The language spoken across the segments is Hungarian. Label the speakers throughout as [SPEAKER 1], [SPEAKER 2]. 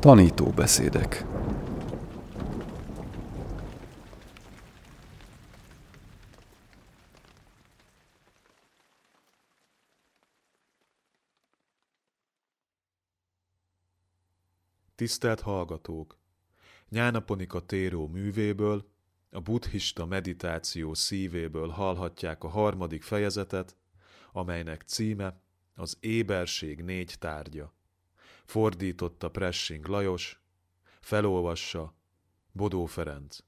[SPEAKER 1] Tanító beszédek.
[SPEAKER 2] Tisztelt hallgatók! Nyánaponika téró művéből, a buddhista meditáció szívéből hallhatják a harmadik fejezetet, amelynek címe az éberség négy tárgya. Fordította Pressing Lajos, felolvassa Bodó Ferenc.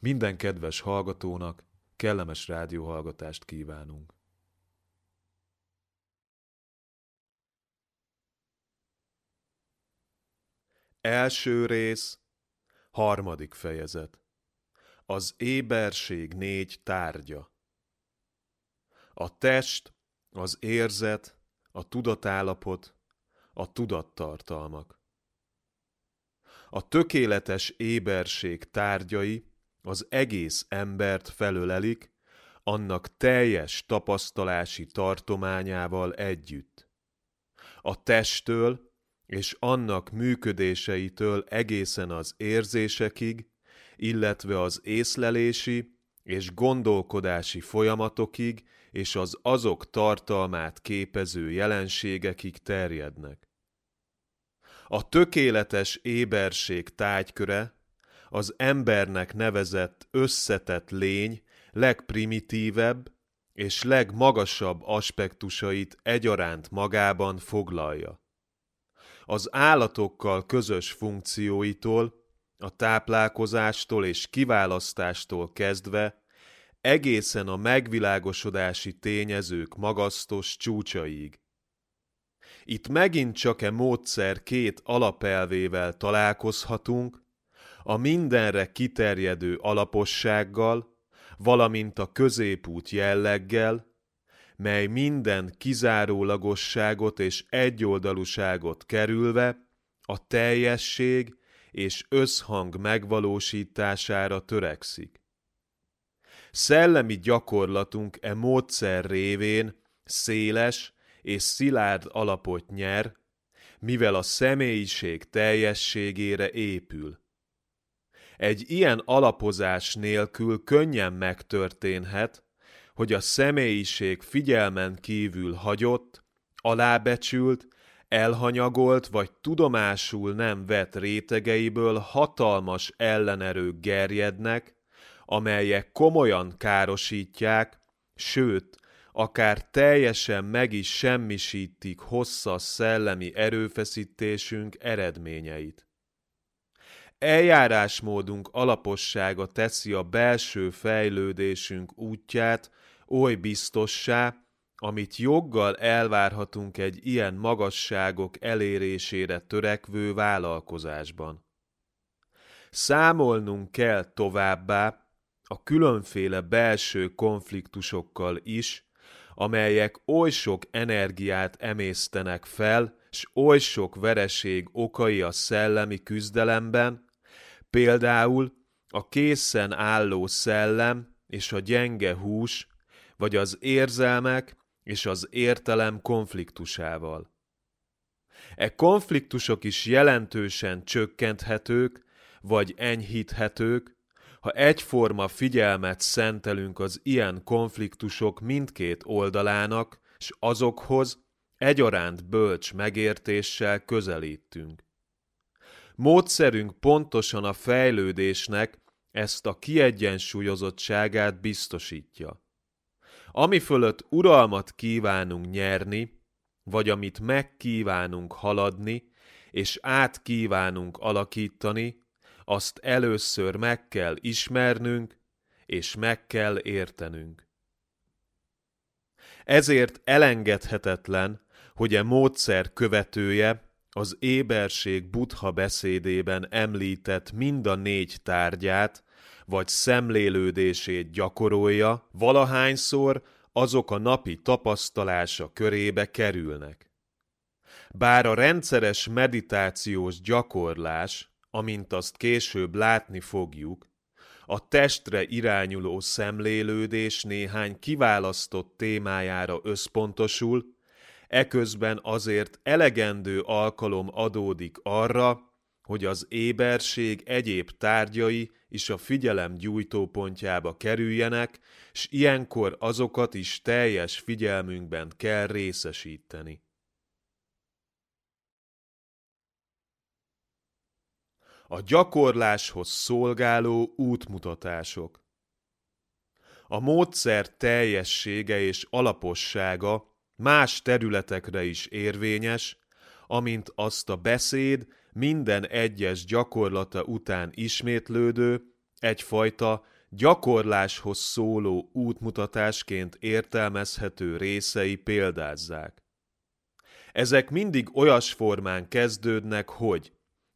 [SPEAKER 2] Minden kedves hallgatónak kellemes rádióhallgatást kívánunk. Első rész, harmadik fejezet. Az éberség négy tárgya. A test, az érzet, a tudatállapot, a tudattartalmak. A tökéletes éberség tárgyai az egész embert felölelik, annak teljes tapasztalási tartományával együtt. A testtől és annak működéseitől egészen az érzésekig, illetve az észlelési és gondolkodási folyamatokig és az azok tartalmát képező jelenségekig terjednek. A tökéletes éberség tájköre az embernek nevezett összetett lény legprimitívebb és legmagasabb aspektusait egyaránt magában foglalja. Az állatokkal közös funkcióitól, a táplálkozástól és kiválasztástól kezdve egészen a megvilágosodási tényezők magasztos csúcsaig. Itt megint csak e módszer két alapelvével találkozhatunk, a mindenre kiterjedő alapossággal, valamint a középút jelleggel, mely minden kizárólagosságot és egyoldalúságot kerülve a teljesség és összhang megvalósítására törekszik. Szellemi gyakorlatunk e módszer révén széles és szilárd alapot nyer, mivel a személyiség teljességére épül. Egy ilyen alapozás nélkül könnyen megtörténhet, hogy a személyiség figyelmen kívül hagyott, alábecsült, elhanyagolt vagy tudomásul nem vett rétegeiből hatalmas ellenerők gerjednek, amelyek komolyan károsítják, sőt, akár teljesen meg is semmisítik hosszas szellemi erőfeszítésünk eredményeit. Eljárásmódunk alapossága teszi a belső fejlődésünk útját oly biztossá, amit joggal elvárhatunk egy ilyen magasságok elérésére törekvő vállalkozásban. Számolnunk kell továbbá a különféle belső konfliktusokkal is, amelyek oly sok energiát emésztenek fel, s oly sok vereség okai a szellemi küzdelemben, például a készen álló szellem és a gyenge hús, vagy az érzelmek és az értelem konfliktusával. E konfliktusok is jelentősen csökkenthetők, vagy enyhíthetők, ha egyforma figyelmet szentelünk az ilyen konfliktusok mindkét oldalának, s azokhoz egyaránt bölcs megértéssel közelítünk. Módszerünk pontosan a fejlődésnek ezt a kiegyensúlyozottságát biztosítja. Ami fölött uralmat kívánunk nyerni, vagy amit megkívánunk haladni, és át kívánunk alakítani, azt először meg kell ismernünk, és meg kell értenünk. Ezért elengedhetetlen, hogy e módszer követője az éberség buddha beszédében említett mind a négy tárgyát, vagy szemlélődését gyakorolja, valahányszor azok a napi tapasztalása körébe kerülnek. Bár a rendszeres meditációs gyakorlás amint azt később látni fogjuk, a testre irányuló szemlélődés néhány kiválasztott témájára összpontosul, eközben azért elegendő alkalom adódik arra, hogy az éberség egyéb tárgyai is a figyelem gyújtópontjába kerüljenek, s ilyenkor azokat is teljes figyelmünkben kell részesíteni. A gyakorláshoz szolgáló útmutatások A módszer teljessége és alapossága más területekre is érvényes, amint azt a beszéd minden egyes gyakorlata után ismétlődő, egyfajta gyakorláshoz szóló útmutatásként értelmezhető részei példázzák. Ezek mindig olyas formán kezdődnek, hogy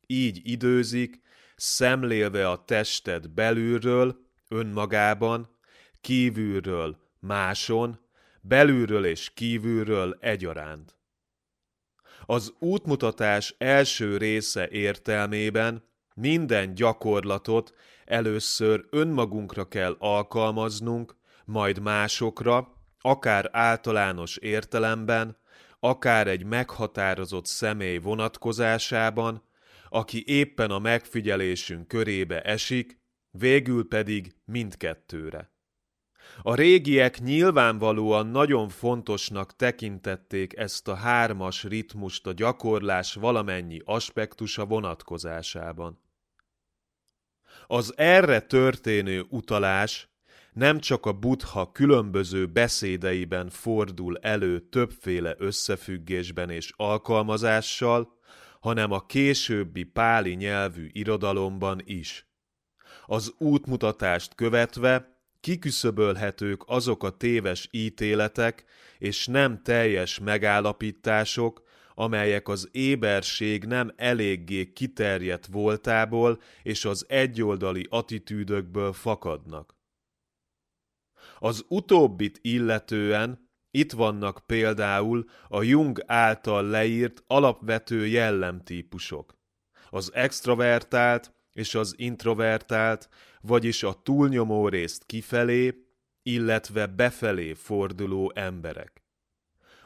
[SPEAKER 2] így időzik, szemlélve a testet belülről, önmagában, kívülről, máson, belülről és kívülről egyaránt. Az útmutatás első része értelmében minden gyakorlatot először önmagunkra kell alkalmaznunk, majd másokra, akár általános értelemben, akár egy meghatározott személy vonatkozásában, aki éppen a megfigyelésünk körébe esik, végül pedig mindkettőre. A régiek nyilvánvalóan nagyon fontosnak tekintették ezt a hármas ritmust a gyakorlás valamennyi aspektusa vonatkozásában. Az erre történő utalás nem csak a buddha különböző beszédeiben fordul elő többféle összefüggésben és alkalmazással, hanem a későbbi páli nyelvű irodalomban is. Az útmutatást követve kiküszöbölhetők azok a téves ítéletek és nem teljes megállapítások, amelyek az éberség nem eléggé kiterjedt voltából és az egyoldali attitűdökből fakadnak. Az utóbbit illetően itt vannak például a Jung által leírt alapvető jellemtípusok. Az extravertált és az introvertált, vagyis a túlnyomó részt kifelé, illetve befelé forduló emberek.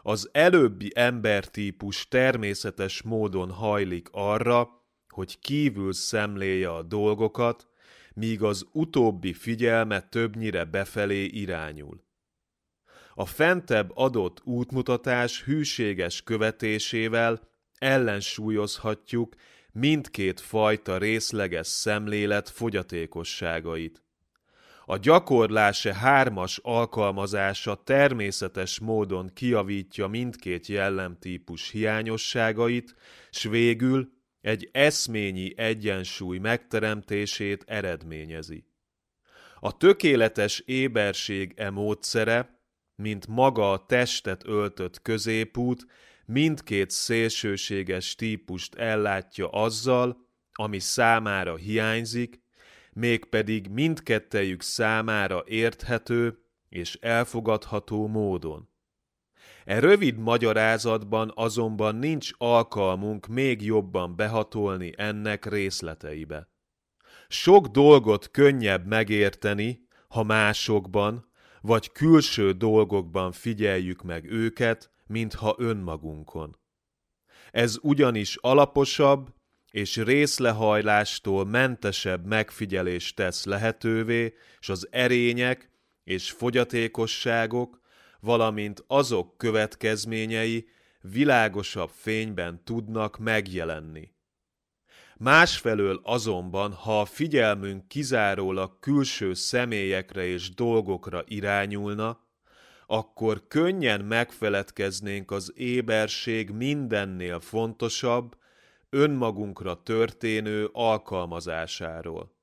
[SPEAKER 2] Az előbbi embertípus természetes módon hajlik arra, hogy kívül szemléje a dolgokat, míg az utóbbi figyelme többnyire befelé irányul. A fentebb adott útmutatás hűséges követésével ellensúlyozhatjuk mindkét fajta részleges szemlélet fogyatékosságait. A gyakorláse hármas alkalmazása természetes módon kiavítja mindkét jellemtípus hiányosságait, s végül egy eszményi egyensúly megteremtését eredményezi. A tökéletes éberség e módszere, mint maga a testet öltött középút, mindkét szélsőséges típust ellátja azzal, ami számára hiányzik, mégpedig mindkettejük számára érthető és elfogadható módon. E rövid magyarázatban azonban nincs alkalmunk még jobban behatolni ennek részleteibe. Sok dolgot könnyebb megérteni, ha másokban, vagy külső dolgokban figyeljük meg őket, mintha önmagunkon. Ez ugyanis alaposabb és részlehajlástól mentesebb megfigyelést tesz lehetővé, és az erények és fogyatékosságok, valamint azok következményei világosabb fényben tudnak megjelenni. Másfelől azonban, ha a figyelmünk kizárólag külső személyekre és dolgokra irányulna, akkor könnyen megfeledkeznénk az éberség mindennél fontosabb, önmagunkra történő alkalmazásáról.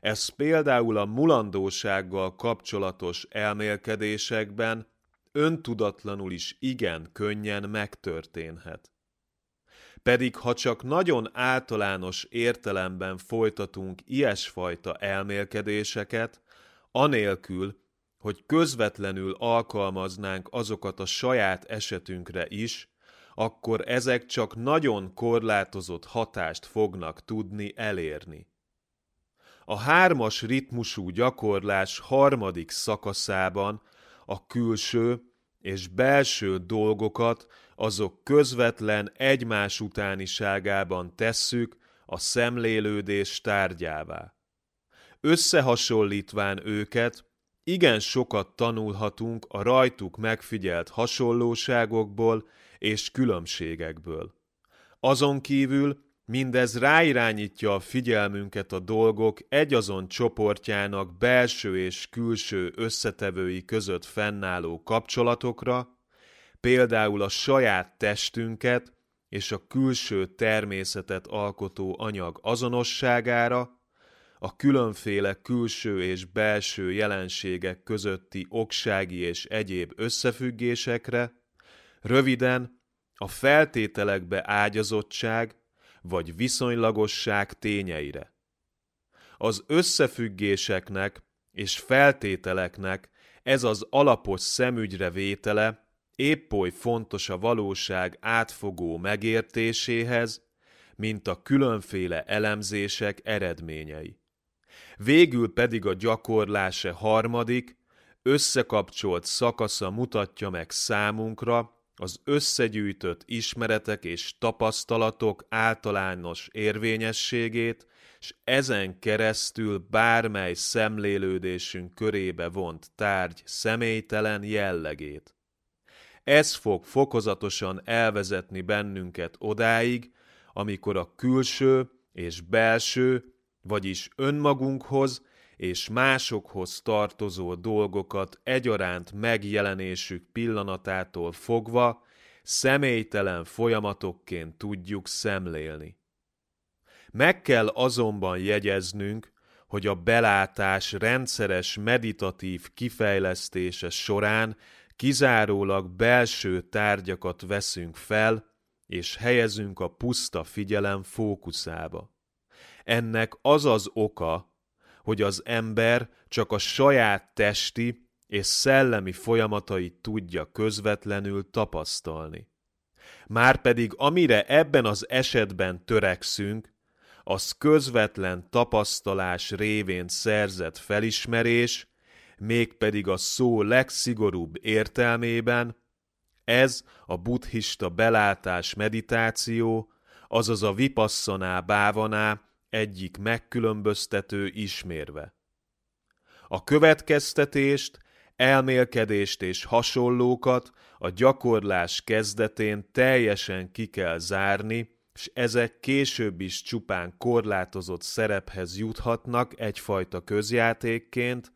[SPEAKER 2] Ez például a mulandósággal kapcsolatos elmélkedésekben öntudatlanul is igen könnyen megtörténhet. Pedig ha csak nagyon általános értelemben folytatunk ilyesfajta elmélkedéseket, anélkül, hogy közvetlenül alkalmaznánk azokat a saját esetünkre is, akkor ezek csak nagyon korlátozott hatást fognak tudni elérni. A hármas ritmusú gyakorlás harmadik szakaszában a külső és belső dolgokat azok közvetlen egymás utániságában tesszük a szemlélődés tárgyává. Összehasonlítván őket, igen sokat tanulhatunk a rajtuk megfigyelt hasonlóságokból és különbségekből. Azon kívül mindez ráirányítja a figyelmünket a dolgok egyazon csoportjának belső és külső összetevői között fennálló kapcsolatokra, például a saját testünket és a külső természetet alkotó anyag azonosságára, a különféle külső és belső jelenségek közötti oksági és egyéb összefüggésekre, röviden a feltételekbe ágyazottság vagy viszonylagosság tényeire. Az összefüggéseknek és feltételeknek ez az alapos szemügyre vétele épp oly fontos a valóság átfogó megértéséhez, mint a különféle elemzések eredményei. Végül pedig a gyakorlása harmadik, összekapcsolt szakasza mutatja meg számunkra az összegyűjtött ismeretek és tapasztalatok általános érvényességét, és ezen keresztül bármely szemlélődésünk körébe vont tárgy személytelen jellegét. Ez fog fokozatosan elvezetni bennünket odáig, amikor a külső és belső, vagyis önmagunkhoz és másokhoz tartozó dolgokat egyaránt megjelenésük pillanatától fogva személytelen folyamatokként tudjuk szemlélni. Meg kell azonban jegyeznünk, hogy a belátás rendszeres meditatív kifejlesztése során kizárólag belső tárgyakat veszünk fel, és helyezünk a puszta figyelem fókuszába. Ennek az az oka, hogy az ember csak a saját testi és szellemi folyamatait tudja közvetlenül tapasztalni. Márpedig amire ebben az esetben törekszünk, az közvetlen tapasztalás révén szerzett felismerés, mégpedig a szó legszigorúbb értelmében, ez a buddhista belátás meditáció, azaz a vipassaná bávaná egyik megkülönböztető ismérve. A következtetést, elmélkedést és hasonlókat a gyakorlás kezdetén teljesen ki kell zárni, és ezek később is csupán korlátozott szerephez juthatnak egyfajta közjátékként,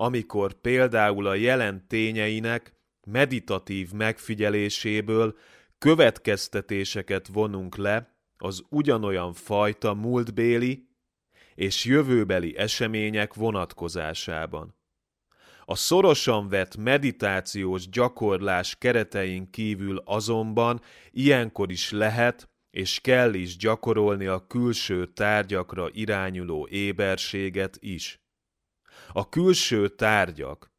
[SPEAKER 2] amikor például a jelen tényeinek meditatív megfigyeléséből következtetéseket vonunk le az ugyanolyan fajta múltbéli és jövőbeli események vonatkozásában. A szorosan vett meditációs gyakorlás keretein kívül azonban ilyenkor is lehet és kell is gyakorolni a külső tárgyakra irányuló éberséget is. A külső tárgyak,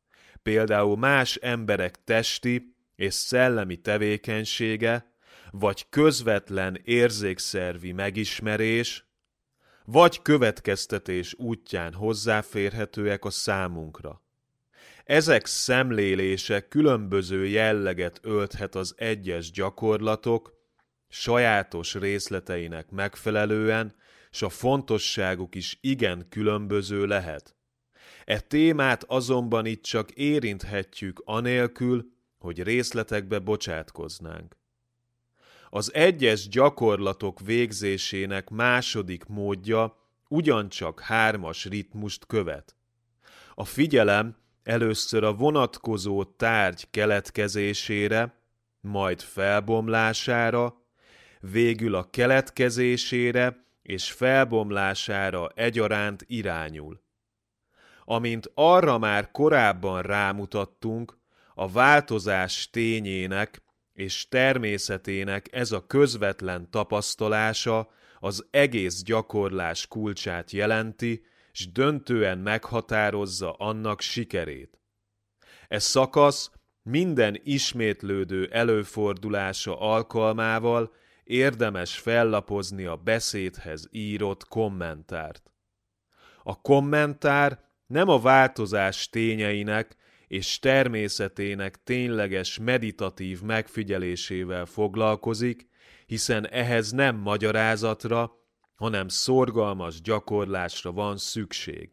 [SPEAKER 2] például más emberek testi és szellemi tevékenysége, vagy közvetlen érzékszervi megismerés, vagy következtetés útján hozzáférhetőek a számunkra. Ezek szemlélése különböző jelleget ölthet az egyes gyakorlatok, sajátos részleteinek megfelelően, s a fontosságuk is igen különböző lehet. E témát azonban itt csak érinthetjük anélkül, hogy részletekbe bocsátkoznánk. Az egyes gyakorlatok végzésének második módja ugyancsak hármas ritmust követ. A figyelem először a vonatkozó tárgy keletkezésére, majd felbomlására, végül a keletkezésére és felbomlására egyaránt irányul. Amint arra már korábban rámutattunk, a változás tényének és természetének ez a közvetlen tapasztalása az egész gyakorlás kulcsát jelenti, és döntően meghatározza annak sikerét. Ez szakasz minden ismétlődő előfordulása alkalmával érdemes fellapozni a beszédhez írott kommentárt. A kommentár nem a változás tényeinek és természetének tényleges meditatív megfigyelésével foglalkozik, hiszen ehhez nem magyarázatra, hanem szorgalmas gyakorlásra van szükség.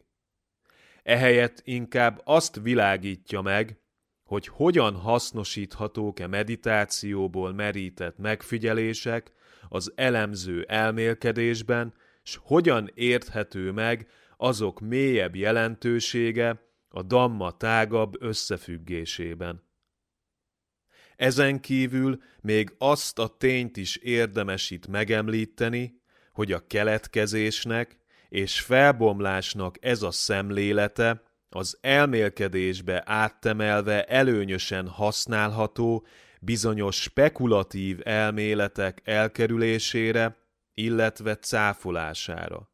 [SPEAKER 2] Ehelyett inkább azt világítja meg, hogy hogyan hasznosíthatók-e meditációból merített megfigyelések az elemző elmélkedésben, s hogyan érthető meg azok mélyebb jelentősége a damma tágabb összefüggésében. Ezen kívül még azt a tényt is érdemes itt megemlíteni, hogy a keletkezésnek és felbomlásnak ez a szemlélete az elmélkedésbe áttemelve előnyösen használható bizonyos spekulatív elméletek elkerülésére, illetve cáfolására.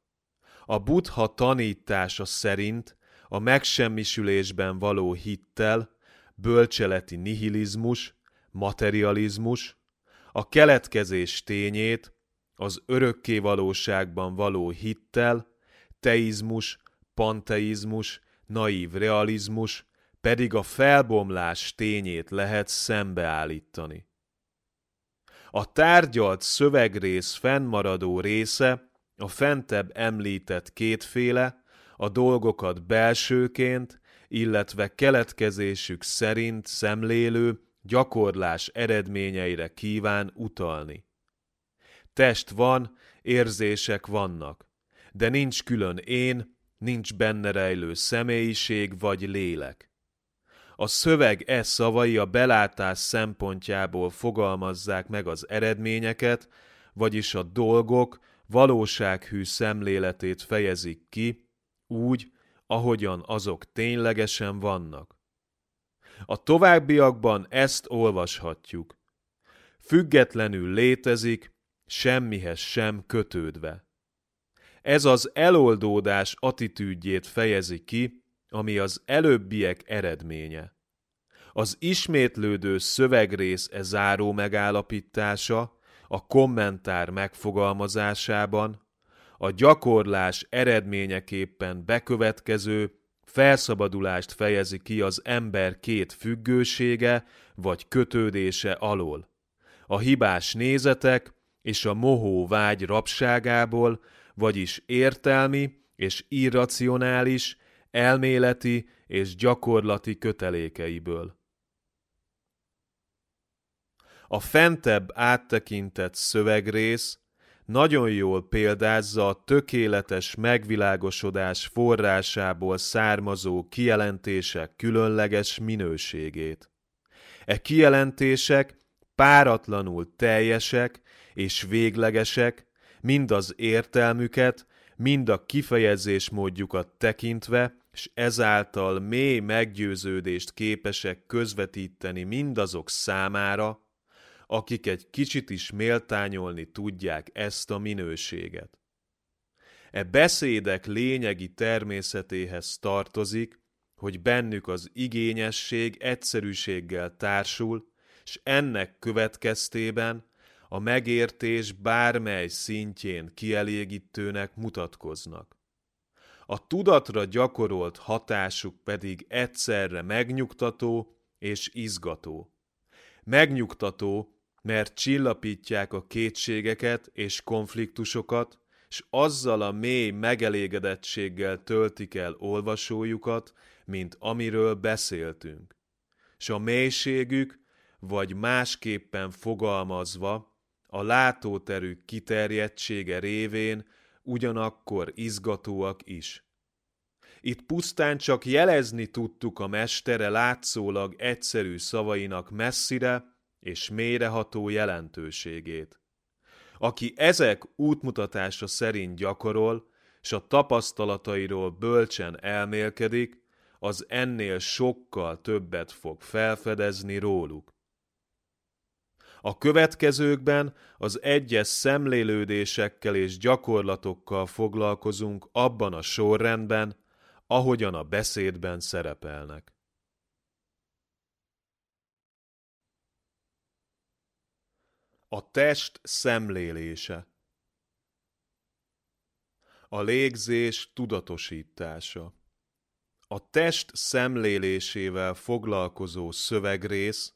[SPEAKER 2] A buddha tanítása szerint a megsemmisülésben való hittel, bölcseleti nihilizmus, materializmus, a keletkezés tényét, az örökké valóságban való hittel, teizmus, panteizmus, naív realizmus, pedig a felbomlás tényét lehet szembeállítani. A tárgyalt szövegrész fennmaradó része a fentebb említett kétféle, a dolgokat belsőként, illetve keletkezésük szerint szemlélő gyakorlás eredményeire kíván utalni. Test van, érzések vannak, de nincs külön én, nincs benne rejlő személyiség vagy lélek. A szöveg e szavai a belátás szempontjából fogalmazzák meg az eredményeket, vagyis a dolgok valósághű szemléletét fejezik ki, úgy, ahogyan azok ténylegesen vannak. A továbbiakban ezt olvashatjuk. Függetlenül létezik, semmihez sem kötődve. Ez az eloldódás attitűdjét fejezi ki, ami az előbbiek eredménye. Az ismétlődő szövegrész e záró megállapítása a kommentár megfogalmazásában a gyakorlás eredményeképpen bekövetkező felszabadulást fejezi ki az ember két függősége vagy kötődése alól. A hibás nézetek és a mohó vágy rabságából, vagyis értelmi és irracionális, elméleti és gyakorlati kötelékeiből. A fentebb áttekintett szövegrész nagyon jól példázza a tökéletes megvilágosodás forrásából származó kijelentések különleges minőségét. E kijelentések páratlanul teljesek és véglegesek, mind az értelmüket, mind a kifejezés módjukat tekintve, és ezáltal mély meggyőződést képesek közvetíteni mindazok számára, akik egy kicsit is méltányolni tudják ezt a minőséget. E beszédek lényegi természetéhez tartozik, hogy bennük az igényesség egyszerűséggel társul, és ennek következtében a megértés bármely szintjén kielégítőnek mutatkoznak. A tudatra gyakorolt hatásuk pedig egyszerre megnyugtató és izgató. Megnyugtató, mert csillapítják a kétségeket és konfliktusokat, és azzal a mély megelégedettséggel töltik el olvasójukat, mint amiről beszéltünk. És a mélységük, vagy másképpen fogalmazva, a látóterük kiterjedtsége révén ugyanakkor izgatóak is. Itt pusztán csak jelezni tudtuk a mestere látszólag egyszerű szavainak messzire és mélyreható jelentőségét. Aki ezek útmutatása szerint gyakorol, és a tapasztalatairól bölcsen elmélkedik, az ennél sokkal többet fog felfedezni róluk. A következőkben az egyes szemlélődésekkel és gyakorlatokkal foglalkozunk abban a sorrendben, ahogyan a beszédben szerepelnek. A test szemlélése A légzés tudatosítása A test szemlélésével foglalkozó szövegrész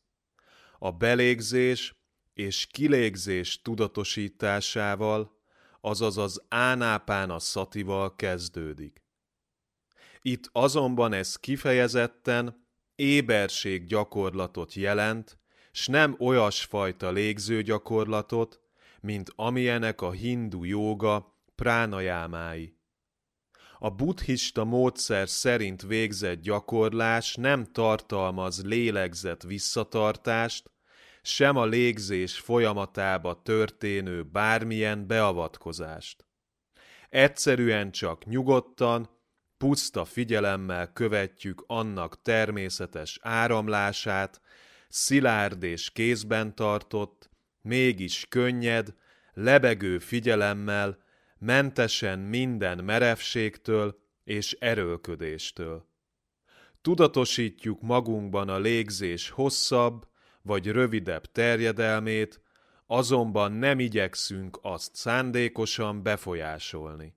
[SPEAKER 2] a belégzés és kilégzés tudatosításával, azaz az ánápán a szatival kezdődik. Itt azonban ez kifejezetten éberség gyakorlatot jelent, s nem olyasfajta légzőgyakorlatot, mint amilyenek a hindu jóga pránajámái. A buddhista módszer szerint végzett gyakorlás nem tartalmaz lélegzett visszatartást, sem a légzés folyamatába történő bármilyen beavatkozást. Egyszerűen csak nyugodtan, puszta figyelemmel követjük annak természetes áramlását, szilárd és kézben tartott, mégis könnyed, lebegő figyelemmel, mentesen minden merevségtől és erőlködéstől. Tudatosítjuk magunkban a légzés hosszabb vagy rövidebb terjedelmét, azonban nem igyekszünk azt szándékosan befolyásolni.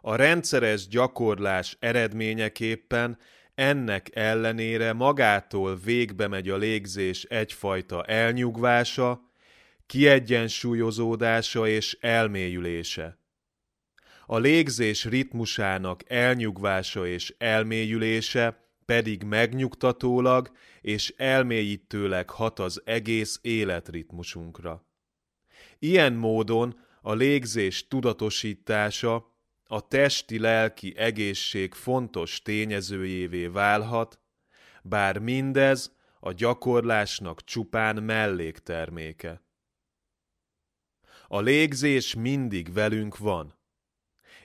[SPEAKER 2] A rendszeres gyakorlás eredményeképpen ennek ellenére magától végbe megy a légzés egyfajta elnyugvása, kiegyensúlyozódása és elmélyülése. A légzés ritmusának elnyugvása és elmélyülése pedig megnyugtatólag és elmélyítőleg hat az egész életritmusunkra. Ilyen módon a légzés tudatosítása a testi-lelki egészség fontos tényezőjévé válhat, bár mindez a gyakorlásnak csupán mellékterméke. A légzés mindig velünk van.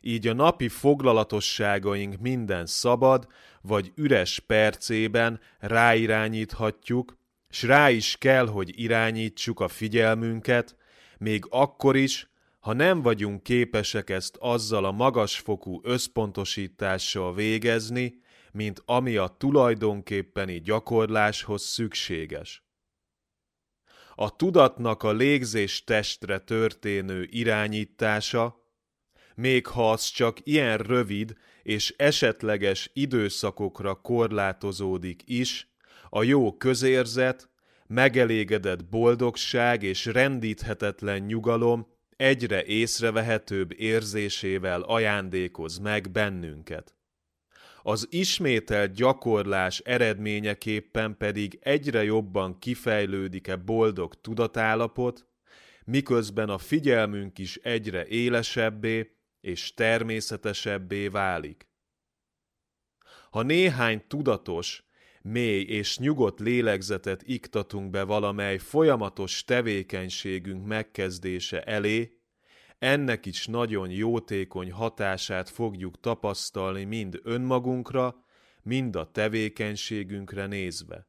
[SPEAKER 2] Így a napi foglalatosságaink minden szabad vagy üres percében ráirányíthatjuk, s rá is kell, hogy irányítsuk a figyelmünket, még akkor is, ha nem vagyunk képesek ezt azzal a magasfokú összpontosítással végezni, mint ami a tulajdonképpeni gyakorláshoz szükséges. A tudatnak a légzés testre történő irányítása, még ha az csak ilyen rövid és esetleges időszakokra korlátozódik is, a jó közérzet, megelégedett boldogság és rendíthetetlen nyugalom egyre észrevehetőbb érzésével ajándékoz meg bennünket. Az ismételt gyakorlás eredményeképpen pedig egyre jobban kifejlődik-e boldog tudatállapot, miközben a figyelmünk is egyre élesebbé és természetesebbé válik. Ha néhány tudatos, mély és nyugodt lélegzetet iktatunk be valamely folyamatos tevékenységünk megkezdése elé, ennek is nagyon jótékony hatását fogjuk tapasztalni mind önmagunkra, mind a tevékenységünkre nézve.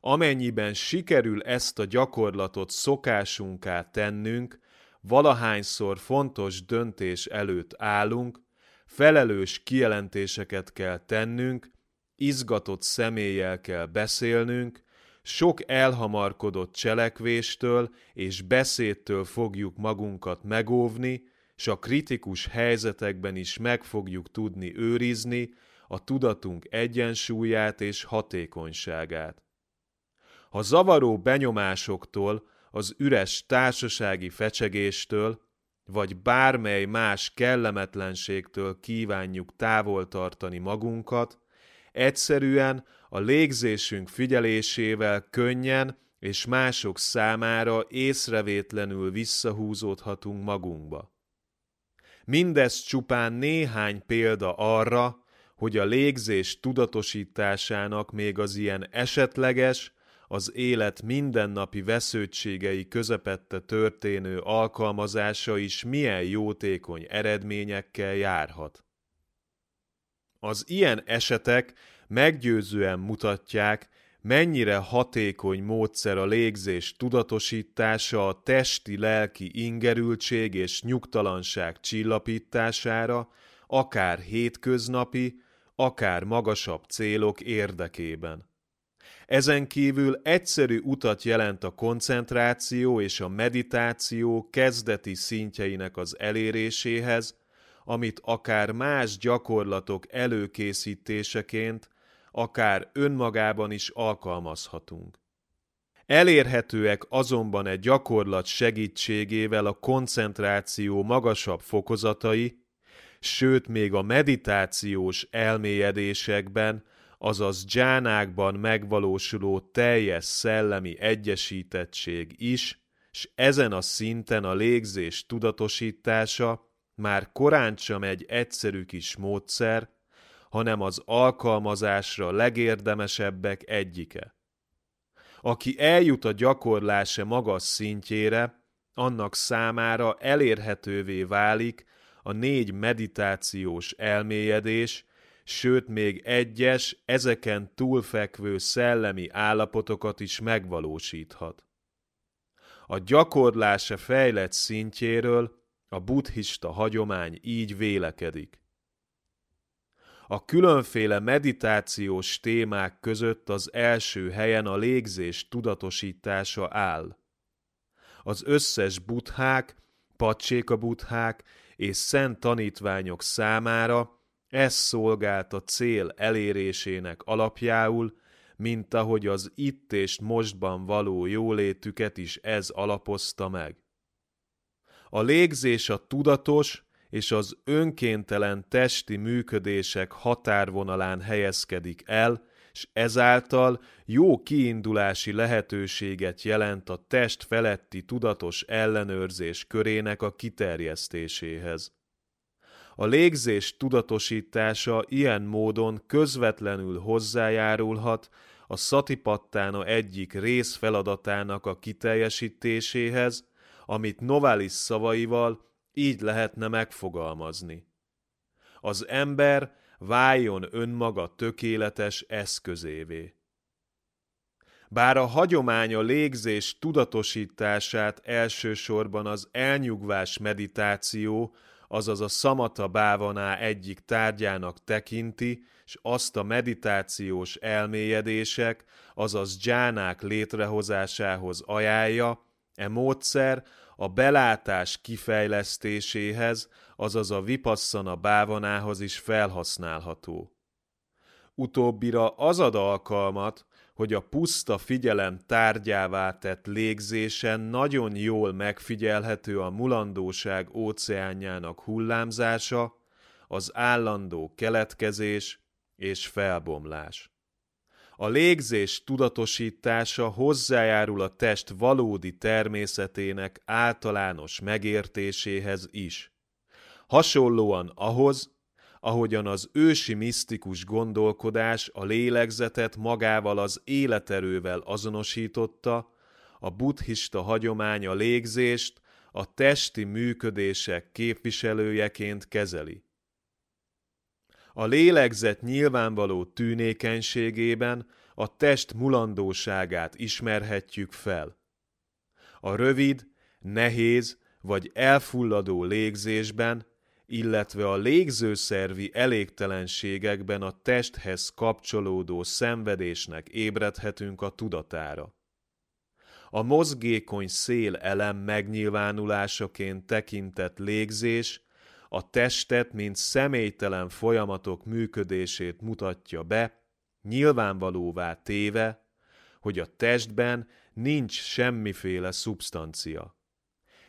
[SPEAKER 2] Amennyiben sikerül ezt a gyakorlatot szokásunká tennünk, valahányszor fontos döntés előtt állunk, felelős kijelentéseket kell tennünk, izgatott személlyel kell beszélnünk, sok elhamarkodott cselekvéstől és beszédtől fogjuk magunkat megóvni, s a kritikus helyzetekben is meg fogjuk tudni őrizni a tudatunk egyensúlyát és hatékonyságát. Ha zavaró benyomásoktól, az üres társasági fecsegéstől, vagy bármely más kellemetlenségtől kívánjuk távol tartani magunkat, Egyszerűen a légzésünk figyelésével könnyen és mások számára észrevétlenül visszahúzódhatunk magunkba. Mindez csupán néhány példa arra, hogy a légzés tudatosításának még az ilyen esetleges, az élet mindennapi vesződtségei közepette történő alkalmazása is milyen jótékony eredményekkel járhat. Az ilyen esetek meggyőzően mutatják, mennyire hatékony módszer a légzés tudatosítása a testi-lelki ingerültség és nyugtalanság csillapítására, akár hétköznapi, akár magasabb célok érdekében. Ezen kívül egyszerű utat jelent a koncentráció és a meditáció kezdeti szintjeinek az eléréséhez, amit akár más gyakorlatok előkészítéseként, akár önmagában is alkalmazhatunk. Elérhetőek azonban egy gyakorlat segítségével a koncentráció magasabb fokozatai, sőt még a meditációs elmélyedésekben, azaz dzsánákban megvalósuló teljes szellemi egyesítettség is, s ezen a szinten a légzés tudatosítása már korán sem egy egyszerű kis módszer, hanem az alkalmazásra legérdemesebbek egyike. Aki eljut a gyakorlása magas szintjére, annak számára elérhetővé válik a négy meditációs elmélyedés, sőt még egyes, ezeken túlfekvő szellemi állapotokat is megvalósíthat. A gyakorlása fejlett szintjéről a buddhista hagyomány így vélekedik. A különféle meditációs témák között az első helyen a légzés tudatosítása áll. Az összes buthák, pacséka buthák és szent tanítványok számára ez szolgált a cél elérésének alapjául, mint ahogy az itt és mostban való jólétüket is ez alapozta meg. A légzés a tudatos és az önkéntelen testi működések határvonalán helyezkedik el, és ezáltal jó kiindulási lehetőséget jelent a test feletti tudatos ellenőrzés körének a kiterjesztéséhez. A légzés tudatosítása ilyen módon közvetlenül hozzájárulhat a szatipattána egyik rész feladatának a kiteljesítéséhez, amit Novalis szavaival így lehetne megfogalmazni. Az ember váljon önmaga tökéletes eszközévé. Bár a hagyomány a légzés tudatosítását elsősorban az elnyugvás meditáció, azaz a szamata bávaná egyik tárgyának tekinti, és azt a meditációs elmélyedések, azaz dzsánák létrehozásához ajánlja, e módszer a belátás kifejlesztéséhez, azaz a vipasszana bávanához is felhasználható. Utóbbira az ad alkalmat, hogy a puszta figyelem tárgyává tett légzésen nagyon jól megfigyelhető a mulandóság óceánjának hullámzása, az állandó keletkezés és felbomlás. A légzés tudatosítása hozzájárul a test valódi természetének általános megértéséhez is. Hasonlóan ahhoz, ahogyan az ősi misztikus gondolkodás a lélegzetet magával az életerővel azonosította, a buddhista hagyomány a légzést a testi működések képviselőjeként kezeli. A lélegzet nyilvánvaló tűnékenységében a test mulandóságát ismerhetjük fel. A rövid, nehéz vagy elfulladó légzésben illetve a légzőszervi elégtelenségekben a testhez kapcsolódó szenvedésnek ébredhetünk a tudatára. A mozgékony szél elem megnyilvánulásaként tekintett légzés a testet, mint személytelen folyamatok működését mutatja be, nyilvánvalóvá téve, hogy a testben nincs semmiféle szubstancia.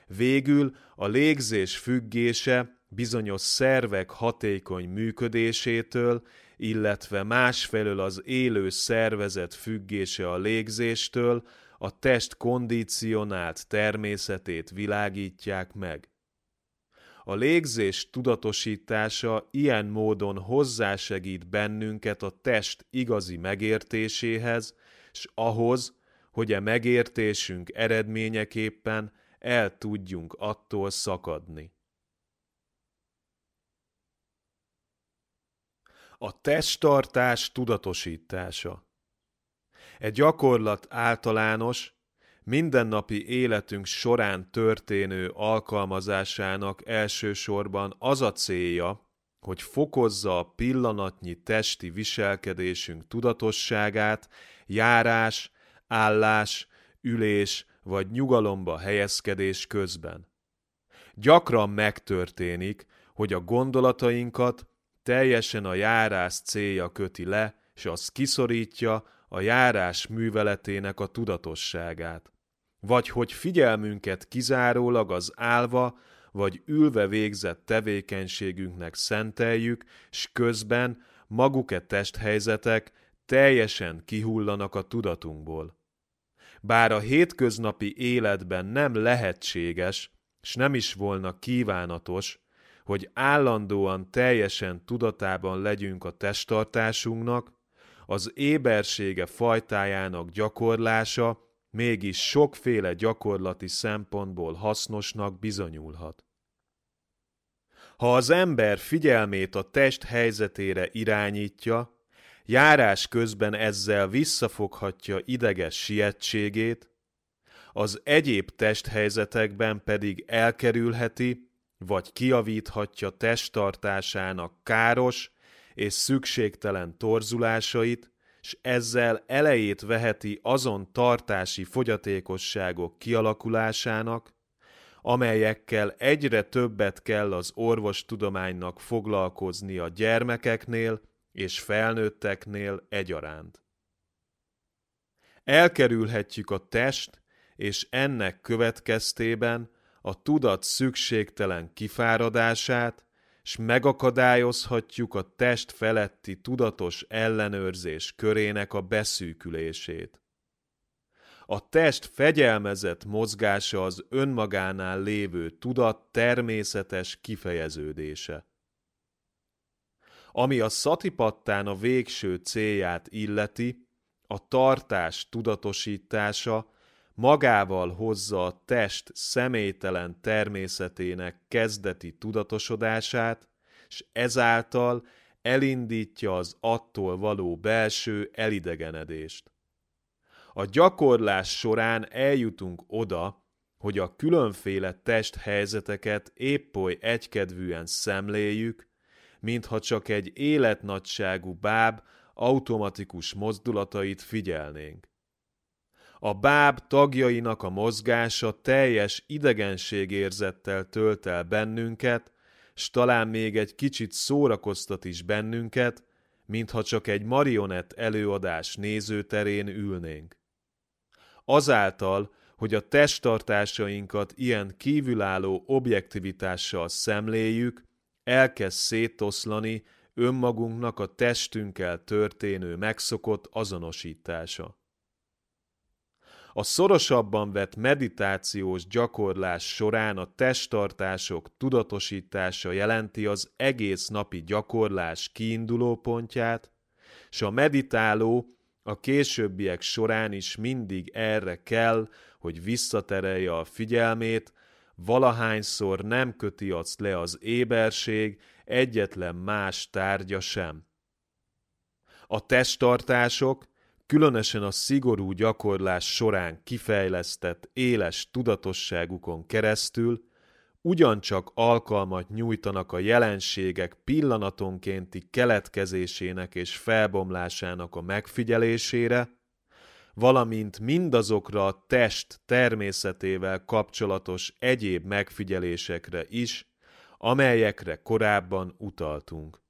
[SPEAKER 2] Végül a légzés függése bizonyos szervek hatékony működésétől, illetve másfelől az élő szervezet függése a légzéstől a test kondicionált természetét világítják meg. A légzés tudatosítása ilyen módon hozzásegít bennünket a test igazi megértéséhez, s ahhoz, hogy a e megértésünk eredményeképpen el tudjunk attól szakadni. A testtartás tudatosítása. Egy gyakorlat általános, mindennapi életünk során történő alkalmazásának elsősorban az a célja, hogy fokozza a pillanatnyi testi viselkedésünk tudatosságát, járás, állás, ülés vagy nyugalomba helyezkedés közben. Gyakran megtörténik, hogy a gondolatainkat teljesen a járás célja köti le, és az kiszorítja a járás műveletének a tudatosságát, vagy hogy figyelmünket kizárólag az álva vagy ülve végzett tevékenységünknek szenteljük, s közben maguk-e testhelyzetek teljesen kihullanak a tudatunkból. Bár a hétköznapi életben nem lehetséges, s nem is volna kívánatos, hogy állandóan teljesen tudatában legyünk a testtartásunknak, az ébersége fajtájának gyakorlása mégis sokféle gyakorlati szempontból hasznosnak bizonyulhat. Ha az ember figyelmét a test helyzetére irányítja, járás közben ezzel visszafoghatja ideges sietségét, az egyéb testhelyzetekben pedig elkerülheti, vagy kiavíthatja testtartásának káros és szükségtelen torzulásait, s ezzel elejét veheti azon tartási fogyatékosságok kialakulásának, amelyekkel egyre többet kell az orvostudománynak foglalkozni a gyermekeknél és felnőtteknél egyaránt. Elkerülhetjük a test és ennek következtében a tudat szükségtelen kifáradását, s megakadályozhatjuk a test feletti tudatos ellenőrzés körének a beszűkülését. A test fegyelmezett mozgása az önmagánál lévő tudat természetes kifejeződése. Ami a szatipattán a végső célját illeti, a tartás tudatosítása magával hozza a test személytelen természetének kezdeti tudatosodását, és ezáltal elindítja az attól való belső elidegenedést. A gyakorlás során eljutunk oda, hogy a különféle testhelyzeteket épp oly egykedvűen szemléljük, mintha csak egy életnagyságú báb automatikus mozdulatait figyelnénk. A báb tagjainak a mozgása teljes idegenségérzettel tölt el bennünket, s talán még egy kicsit szórakoztat is bennünket, mintha csak egy marionett előadás nézőterén ülnénk. Azáltal, hogy a testtartásainkat ilyen kívülálló objektivitással szemléljük, elkezd szétoszlani önmagunknak a testünkkel történő megszokott azonosítása. A szorosabban vett meditációs gyakorlás során a testtartások tudatosítása jelenti az egész napi gyakorlás kiinduló pontját, és a meditáló a későbbiek során is mindig erre kell, hogy visszaterelje a figyelmét, valahányszor nem köti azt le az éberség egyetlen más tárgya sem. A testtartások, különösen a szigorú gyakorlás során kifejlesztett éles tudatosságukon keresztül ugyancsak alkalmat nyújtanak a jelenségek pillanatonkénti keletkezésének és felbomlásának a megfigyelésére, valamint mindazokra a test természetével kapcsolatos egyéb megfigyelésekre is, amelyekre korábban utaltunk.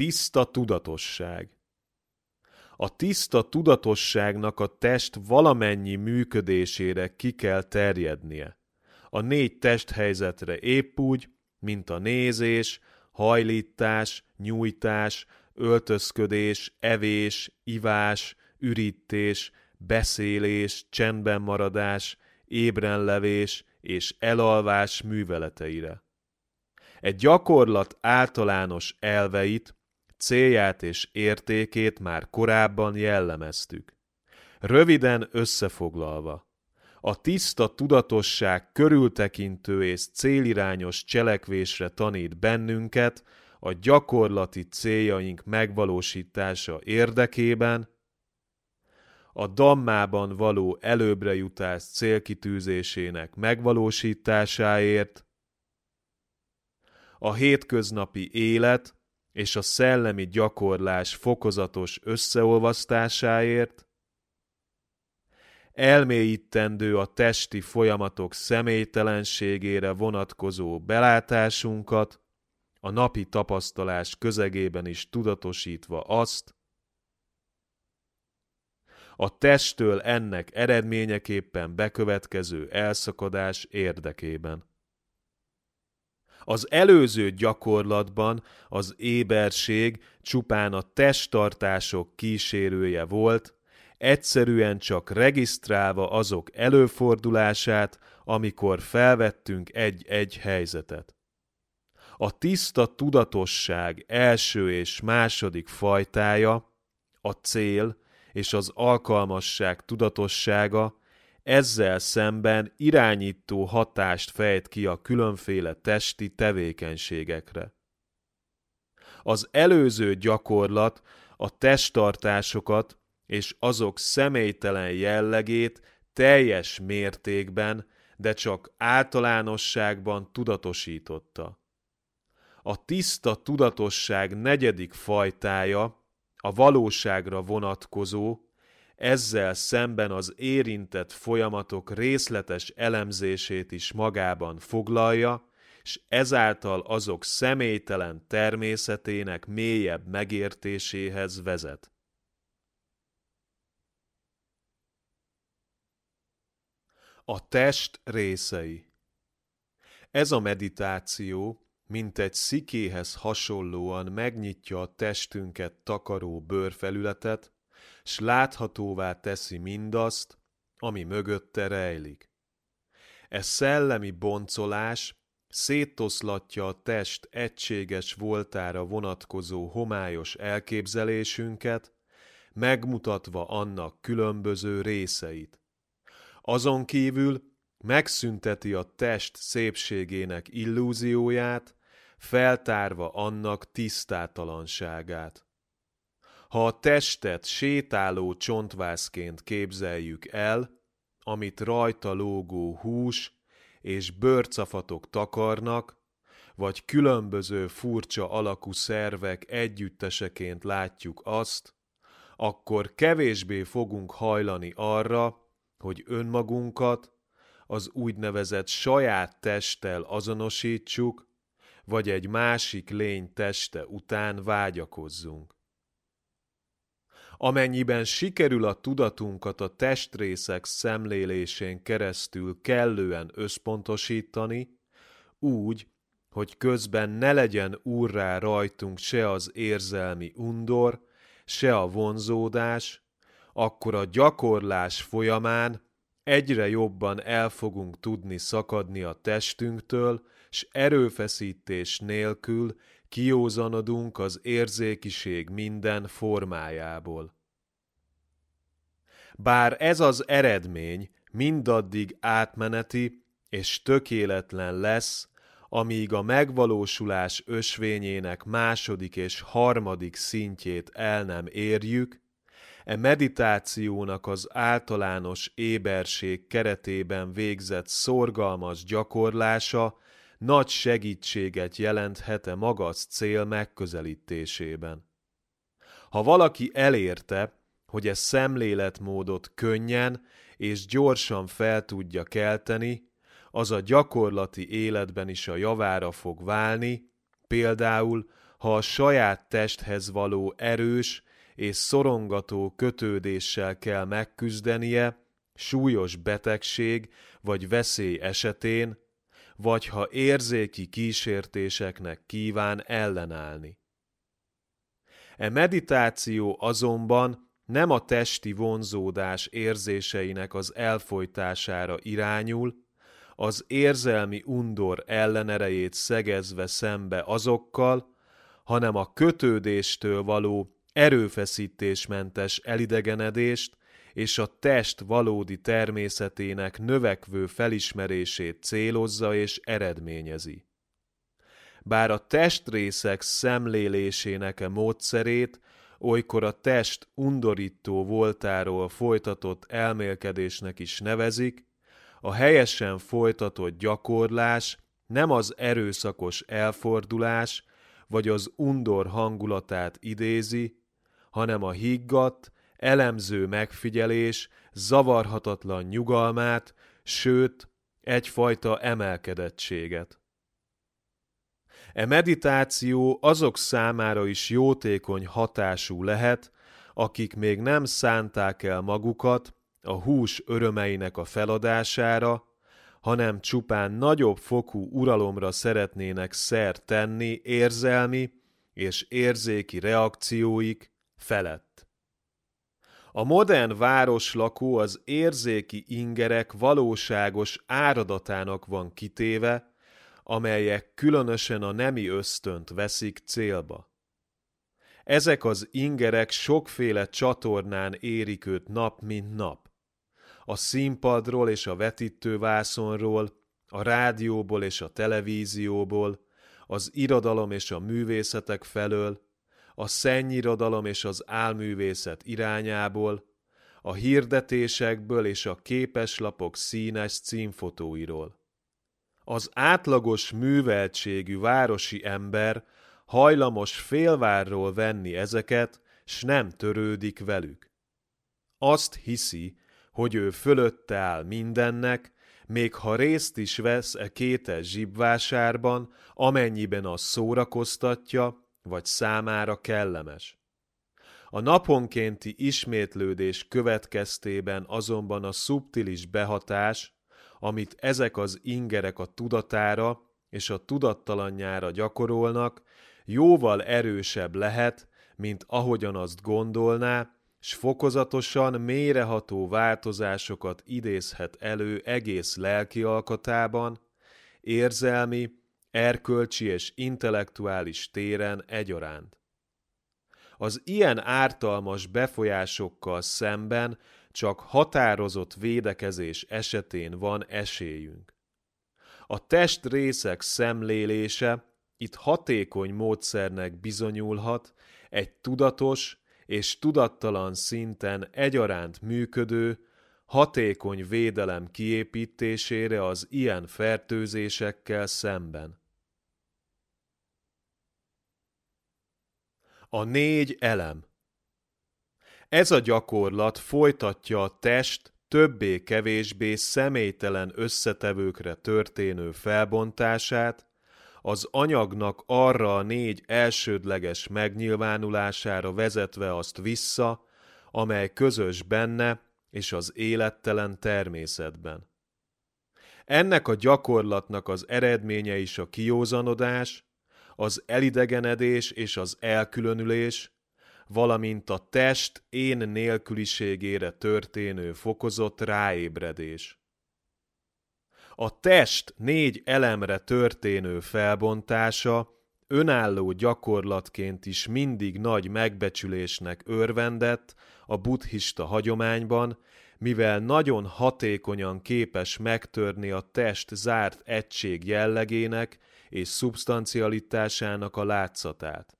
[SPEAKER 2] Tiszta tudatosság A tiszta tudatosságnak a test valamennyi működésére ki kell terjednie. A négy testhelyzetre épp úgy, mint a nézés, hajlítás, nyújtás, öltözködés, evés, ivás, ürítés, beszélés, csendben maradás, ébrenlevés és elalvás műveleteire. Egy gyakorlat általános elveit, célját és értékét már korábban jellemeztük. Röviden összefoglalva, a tiszta tudatosság körültekintő és célirányos cselekvésre tanít bennünket a gyakorlati céljaink megvalósítása érdekében, a dammában való előbrejutás célkitűzésének megvalósításáért, a hétköznapi élet és a szellemi gyakorlás fokozatos összeolvasztásáért, elmélyítendő a testi folyamatok személytelenségére vonatkozó belátásunkat, a napi tapasztalás közegében is tudatosítva azt, a testtől ennek eredményeképpen bekövetkező elszakadás érdekében. Az előző gyakorlatban az éberség csupán a testtartások kísérője volt, egyszerűen csak regisztrálva azok előfordulását, amikor felvettünk egy-egy helyzetet. A tiszta tudatosság első és második fajtája, a cél és az alkalmasság tudatossága ezzel szemben irányító hatást fejt ki a különféle testi tevékenységekre. Az előző gyakorlat a testtartásokat és azok személytelen jellegét teljes mértékben, de csak általánosságban tudatosította. A tiszta tudatosság negyedik fajtája, a valóságra vonatkozó, ezzel szemben az érintett folyamatok részletes elemzését is magában foglalja, és ezáltal azok személytelen természetének mélyebb megértéséhez vezet. A test részei Ez a meditáció, mint egy szikéhez hasonlóan megnyitja a testünket takaró bőrfelületet, s láthatóvá teszi mindazt, ami mögötte rejlik. Ez szellemi boncolás szétoszlatja a test egységes voltára vonatkozó homályos elképzelésünket, megmutatva annak különböző részeit. Azon kívül megszünteti a test szépségének illúzióját, feltárva annak tisztátalanságát. Ha a testet sétáló csontvászként képzeljük el, amit rajta lógó hús és bőrcafatok takarnak, vagy különböző furcsa alakú szervek együtteseként látjuk azt, akkor kevésbé fogunk hajlani arra, hogy önmagunkat az úgynevezett saját testtel azonosítsuk, vagy egy másik lény teste után vágyakozzunk. Amennyiben sikerül a tudatunkat a testrészek szemlélésén keresztül kellően összpontosítani, úgy, hogy közben ne legyen úrrá rajtunk se az érzelmi undor, se a vonzódás, akkor a gyakorlás folyamán egyre jobban el fogunk tudni szakadni a testünktől, s erőfeszítés nélkül kiózanodunk az érzékiség minden formájából. Bár ez az eredmény mindaddig átmeneti és tökéletlen lesz, amíg a megvalósulás ösvényének második és harmadik szintjét el nem érjük, e meditációnak az általános éberség keretében végzett szorgalmas gyakorlása nagy segítséget jelenthet-e magas cél megközelítésében. Ha valaki elérte, hogy e szemléletmódot könnyen és gyorsan fel tudja kelteni, az a gyakorlati életben is a javára fog válni, például, ha a saját testhez való erős és szorongató kötődéssel kell megküzdenie, súlyos betegség vagy veszély esetén, vagy ha érzéki kísértéseknek kíván ellenállni. E meditáció azonban nem a testi vonzódás érzéseinek az elfolytására irányul, az érzelmi undor ellenerejét szegezve szembe azokkal, hanem a kötődéstől való erőfeszítésmentes elidegenedést és a test valódi természetének növekvő felismerését célozza és eredményezi. Bár a testrészek szemlélésének a módszerét olykor a test undorító voltáról folytatott elmélkedésnek is nevezik, a helyesen folytatott gyakorlás nem az erőszakos elfordulás vagy az undor hangulatát idézi, hanem a higgadt, elemző megfigyelés zavarhatatlan nyugalmát, sőt, egyfajta emelkedettséget. E meditáció azok számára is jótékony hatású lehet, akik még nem szánták el magukat a hús örömeinek a feladására, hanem csupán nagyobb fokú uralomra szeretnének szer tenni érzelmi és érzéki reakcióik felett. A modern városlakó az érzéki ingerek valóságos áradatának van kitéve, amelyek különösen a nemi ösztönt veszik célba. Ezek az ingerek sokféle csatornán érik őt nap, mint nap. A színpadról és a vetítővászonról, a rádióból és a televízióból, az irodalom és a művészetek felől, a szennyirodalom és az álművészet irányából, a hirdetésekből és a képeslapok színes címfotóiról. Az átlagos műveltségű városi ember hajlamos félvárról venni ezeket, s nem törődik velük. Azt hiszi, hogy ő fölötte áll mindennek, még ha részt is vesz e kétes zsibvásárban, amennyiben az szórakoztatja, vagy számára kellemes. A naponkénti ismétlődés következtében azonban a szubtilis behatás, amit ezek az ingerek a tudatára és a tudattalanjára gyakorolnak, jóval erősebb lehet, mint ahogyan azt gondolná, s fokozatosan mélyreható változásokat idézhet elő egész lelki alkotában, érzelmi, erkölcsi és intellektuális téren egyaránt. Az ilyen ártalmas befolyásokkal szemben csak határozott védekezés esetén van esélyünk. A testrészek szemlélése itt hatékony módszernek bizonyulhat egy tudatos és tudattalan szinten egyaránt működő, hatékony védelem kiépítésére az ilyen fertőzésekkel szemben. A négy elem Ez a gyakorlat folytatja a test többé-kevésbé személytelen összetevőkre történő felbontását, az anyagnak arra a négy elsődleges megnyilvánulására vezetve azt vissza, amely közös benne és az élettelen természetben. Ennek a gyakorlatnak az eredménye is a kiózanodás, az elidegenedés és az elkülönülés, valamint a test én nélküliségére történő fokozott ráébredés. A test négy elemre történő felbontása önálló gyakorlatként is mindig nagy megbecsülésnek örvendett a buddhista hagyományban, mivel nagyon hatékonyan képes megtörni a test zárt egység jellegének és szubstancialitásának a látszatát.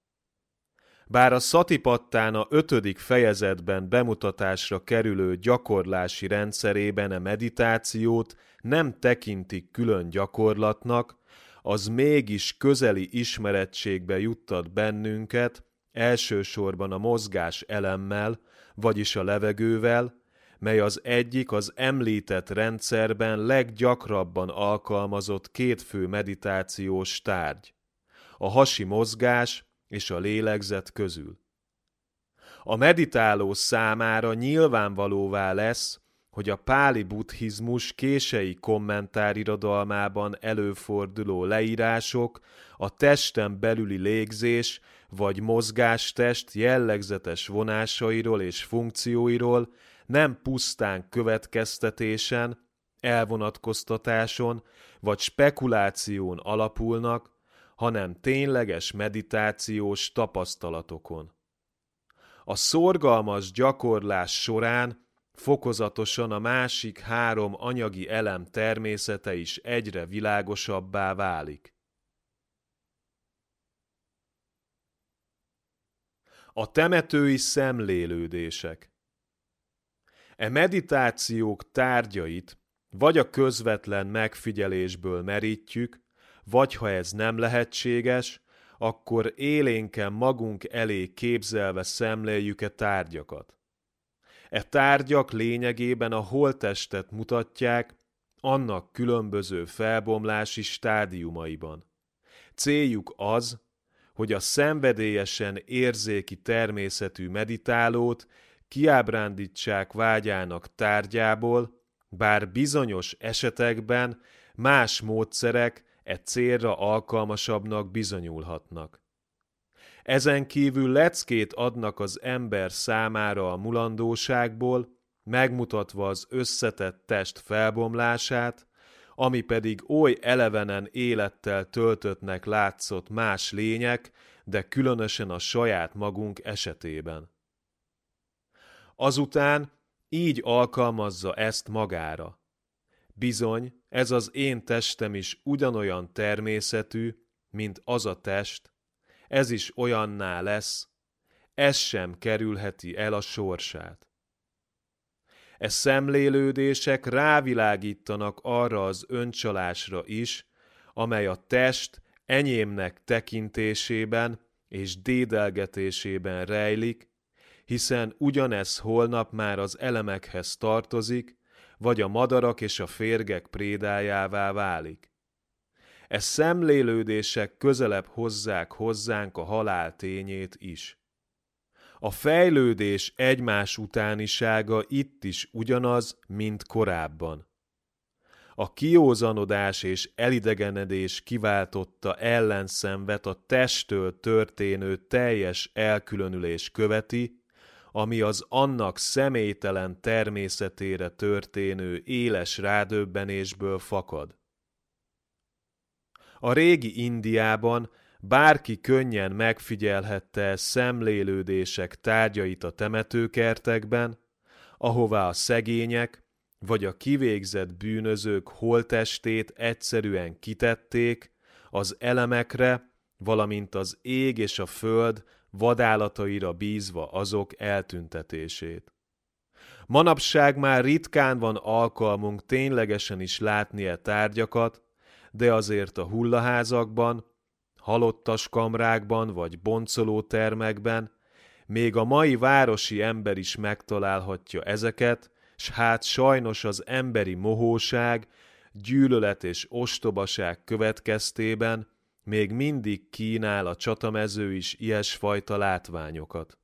[SPEAKER 2] Bár a Satipattána ötödik fejezetben bemutatásra kerülő gyakorlási rendszerében a meditációt nem tekintik külön gyakorlatnak, az mégis közeli ismerettségbe juttat bennünket, elsősorban a mozgás elemmel, vagyis a levegővel, mely az egyik az említett rendszerben leggyakrabban alkalmazott kétfő meditációs tárgy. A hasi mozgás és a lélegzet közül. A meditáló számára nyilvánvalóvá lesz, hogy a páli buddhizmus kései kommentárirodalmában előforduló leírások a testen belüli légzés vagy mozgástest jellegzetes vonásairól és funkcióiról nem pusztán következtetésen, elvonatkoztatáson vagy spekuláción alapulnak, hanem tényleges meditációs tapasztalatokon. A szorgalmas gyakorlás során fokozatosan a másik három anyagi elem természete is egyre világosabbá válik. A temetői szemlélődések E meditációk tárgyait vagy a közvetlen megfigyelésből merítjük, vagy ha ez nem lehetséges, akkor élénken magunk elé képzelve szemléljük-e tárgyakat. E tárgyak lényegében a holtestet mutatják, annak különböző felbomlási stádiumaiban. Céljuk az, hogy a szenvedélyesen érzéki természetű meditálót kiábrándítsák vágyának tárgyából, bár bizonyos esetekben más módszerek e célra alkalmasabbnak bizonyulhatnak. Ezen kívül leckét adnak az ember számára a mulandóságból, megmutatva az összetett test felbomlását, ami pedig oly elevenen élettel töltöttnek látszott más lények, de különösen a saját magunk esetében. Azután így alkalmazza ezt magára. Bizony, ez az én testem is ugyanolyan természetű, mint az a test, ez is olyanná lesz, ez sem kerülheti el a sorsát. E szemlélődések rávilágítanak arra az öncsalásra is, amely a test enyémnek tekintésében és dédelgetésében rejlik, hiszen ugyanez holnap már az elemekhez tartozik, vagy a madarak és a férgek prédájává válik. E szemlélődések közelebb hozzák hozzánk a halál tényét is. A fejlődés egymás utánisága itt is ugyanaz, mint korábban. A kiózanodás és elidegenedés kiváltotta ellenszenvet a testtől történő teljes elkülönülés követi, ami az annak személytelen természetére történő éles rádöbbenésből fakad. A régi Indiában bárki könnyen megfigyelhette szemlélődések tárgyait a temetőkertekben, ahová a szegények vagy a kivégzett bűnözők holtestét egyszerűen kitették az elemekre, valamint az ég és a föld vadálataira bízva azok eltüntetését. Manapság már ritkán van alkalmunk ténylegesen is látni e tárgyakat, de azért a hullaházakban, halottas kamrákban vagy boncoló termekben még a mai városi ember is megtalálhatja ezeket, s hát sajnos az emberi mohóság, gyűlölet és ostobaság következtében még mindig kínál a csatamező is ilyesfajta látványokat.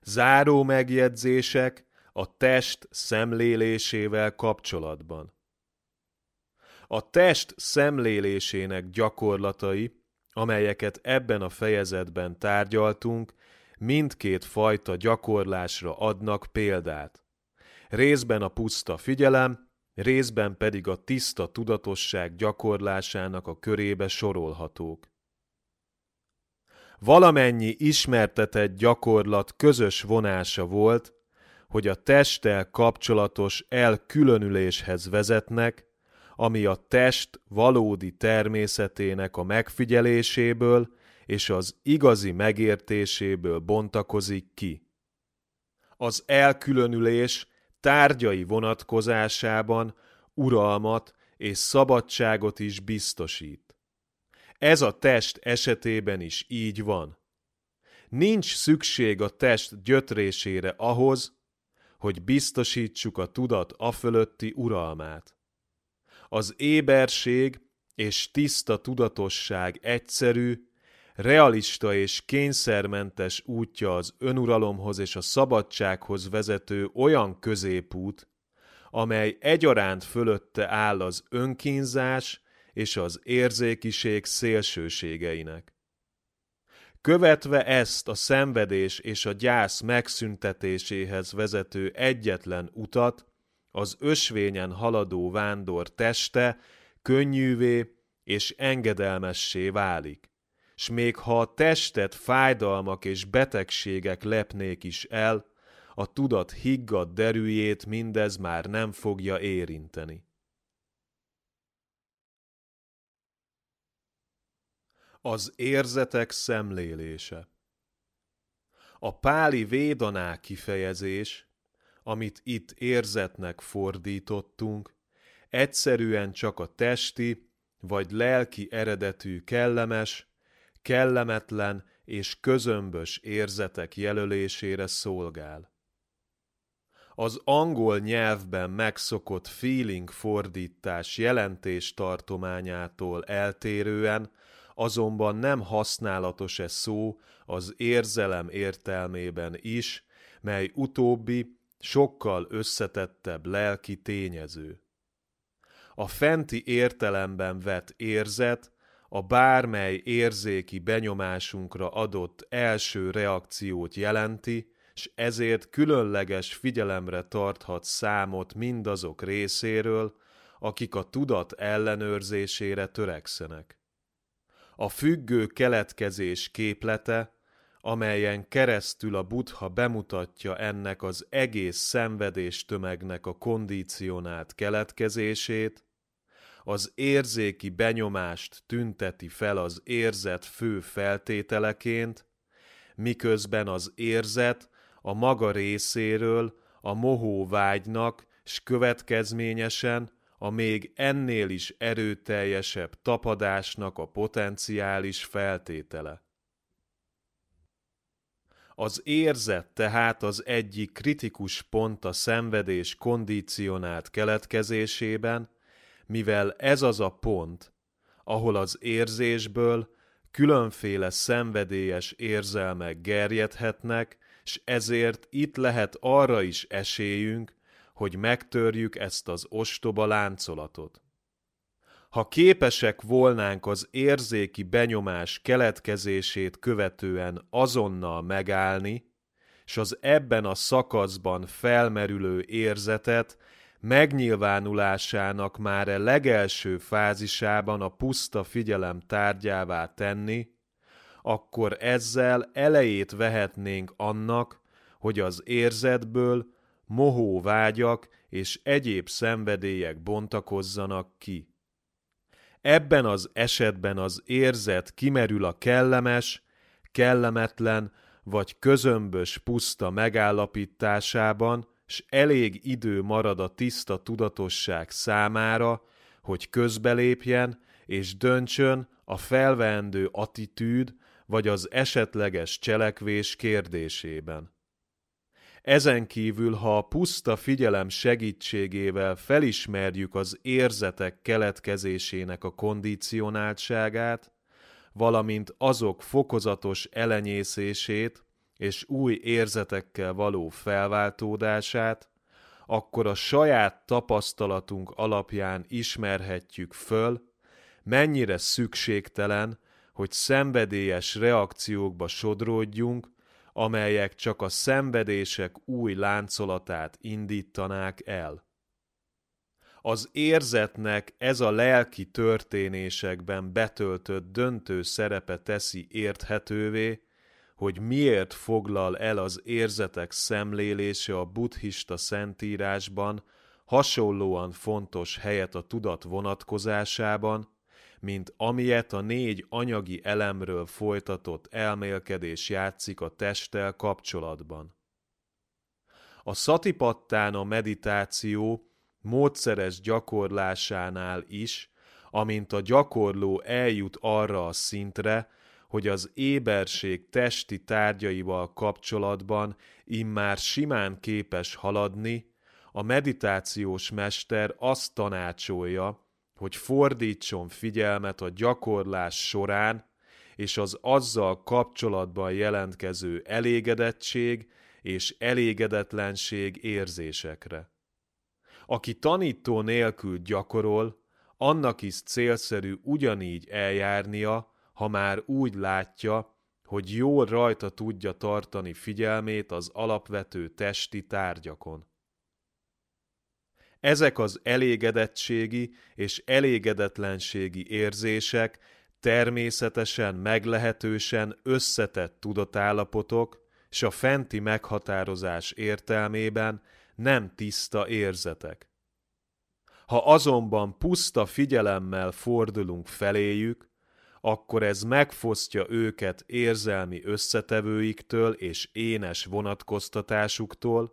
[SPEAKER 2] Záró megjegyzések a test szemlélésével kapcsolatban. A test szemlélésének gyakorlatai, amelyeket ebben a fejezetben tárgyaltunk, mindkét fajta gyakorlásra adnak példát. Részben a puszta figyelem, részben pedig a tiszta tudatosság gyakorlásának a körébe sorolhatók. Valamennyi ismertetett gyakorlat közös vonása volt, hogy a testtel kapcsolatos elkülönüléshez vezetnek, ami a test valódi természetének a megfigyeléséből és az igazi megértéséből bontakozik ki. Az elkülönülés tárgyai vonatkozásában uralmat és szabadságot is biztosít. Ez a test esetében is így van. Nincs szükség a test gyötrésére ahhoz, hogy biztosítsuk a tudat afölötti uralmát. Az éberség és tiszta tudatosság egyszerű, realista és kényszermentes útja az önuralomhoz és a szabadsághoz vezető olyan középút, amely egyaránt fölötte áll az önkínzás és az érzékiség szélsőségeinek. Követve ezt a szenvedés és a gyász megszüntetéséhez vezető egyetlen utat, az ösvényen haladó vándor teste könnyűvé és engedelmessé válik. S még ha a testet fájdalmak és betegségek lepnék is el, a tudat higgadt derűjét mindez már nem fogja érinteni. Az érzetek szemlélése A páli védaná kifejezés amit itt érzetnek fordítottunk, egyszerűen csak a testi vagy lelki eredetű kellemes, kellemetlen és közömbös érzetek jelölésére szolgál. Az angol nyelvben megszokott feeling fordítás jelentés tartományától eltérően azonban nem használatos e szó az érzelem értelmében is, mely utóbbi sokkal összetettebb lelki tényező. A fenti értelemben vett érzet a bármely érzéki benyomásunkra adott első reakciót jelenti, s ezért különleges figyelemre tarthat számot mindazok részéről, akik a tudat ellenőrzésére törekszenek. A függő keletkezés képlete, amelyen keresztül a buddha bemutatja ennek az egész szenvedés tömegnek a kondicionált keletkezését, az érzéki benyomást tünteti fel az érzet fő feltételeként, miközben az érzet a maga részéről a mohó vágynak, s következményesen a még ennél is erőteljesebb tapadásnak a potenciális feltétele. Az érzet tehát az egyik kritikus pont a szenvedés kondicionált keletkezésében, mivel ez az a pont, ahol az érzésből különféle szenvedélyes érzelmek gerjedhetnek, s ezért itt lehet arra is esélyünk, hogy megtörjük ezt az ostoba láncolatot. Ha képesek volnánk az érzéki benyomás keletkezését követően azonnal megállni, s az ebben a szakaszban felmerülő érzetet megnyilvánulásának már a legelső fázisában a puszta figyelem tárgyává tenni, akkor ezzel elejét vehetnénk annak, hogy az érzetből mohó vágyak és egyéb szenvedélyek bontakozzanak ki. Ebben az esetben az érzet kimerül a kellemes, kellemetlen vagy közömbös puszta megállapításában, s elég idő marad a tiszta tudatosság számára, hogy közbelépjen és döntsön a felveendő attitűd vagy az esetleges cselekvés kérdésében. Ezen kívül, ha a puszta figyelem segítségével felismerjük az érzetek keletkezésének a kondicionáltságát, valamint azok fokozatos elenyészését és új érzetekkel való felváltódását, akkor a saját tapasztalatunk alapján ismerhetjük föl, mennyire szükségtelen, hogy szenvedélyes reakciókba sodródjunk, amelyek csak a szenvedések új láncolatát indítanák el. Az érzetnek ez a lelki történésekben betöltött döntő szerepe teszi érthetővé, hogy miért foglal el az érzetek szemlélése a buddhista szentírásban hasonlóan fontos helyet a tudat vonatkozásában, mint amilyet a négy anyagi elemről folytatott elmélkedés játszik a testtel kapcsolatban. A szatipattán a meditáció módszeres gyakorlásánál is, amint a gyakorló eljut arra a szintre, hogy az éberség testi tárgyaival kapcsolatban immár simán képes haladni, a meditációs mester azt tanácsolja, hogy fordítson figyelmet a gyakorlás során és az azzal kapcsolatban jelentkező elégedettség és elégedetlenség érzésekre. Aki tanító nélkül gyakorol, annak is célszerű ugyanígy eljárnia, ha már úgy látja, hogy jól rajta tudja tartani figyelmét az alapvető testi tárgyakon. Ezek az elégedettségi és elégedetlenségi érzések természetesen meglehetősen összetett tudatállapotok, s a fenti meghatározás értelmében nem tiszta érzetek. Ha azonban puszta figyelemmel fordulunk feléjük, akkor ez megfosztja őket érzelmi összetevőiktől és énes vonatkoztatásuktól,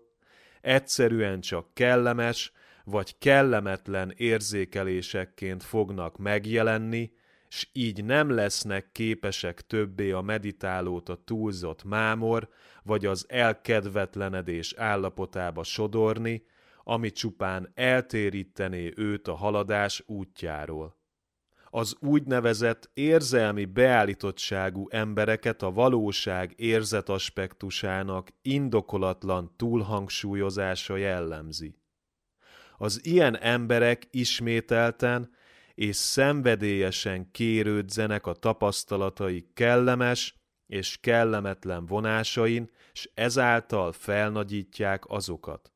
[SPEAKER 2] egyszerűen csak kellemes vagy kellemetlen érzékelésekként fognak megjelenni, s így nem lesznek képesek többé a meditálót a túlzott mámor vagy az elkedvetlenedés állapotába sodorni, ami csupán eltérítené őt a haladás útjáról. Az úgynevezett érzelmi beállítottságú embereket a valóság érzetaspektusának indokolatlan túlhangsúlyozása jellemzi. Az ilyen emberek ismételten és szenvedélyesen kérődzenek a tapasztalatai kellemes és kellemetlen vonásain, s ezáltal felnagyítják azokat.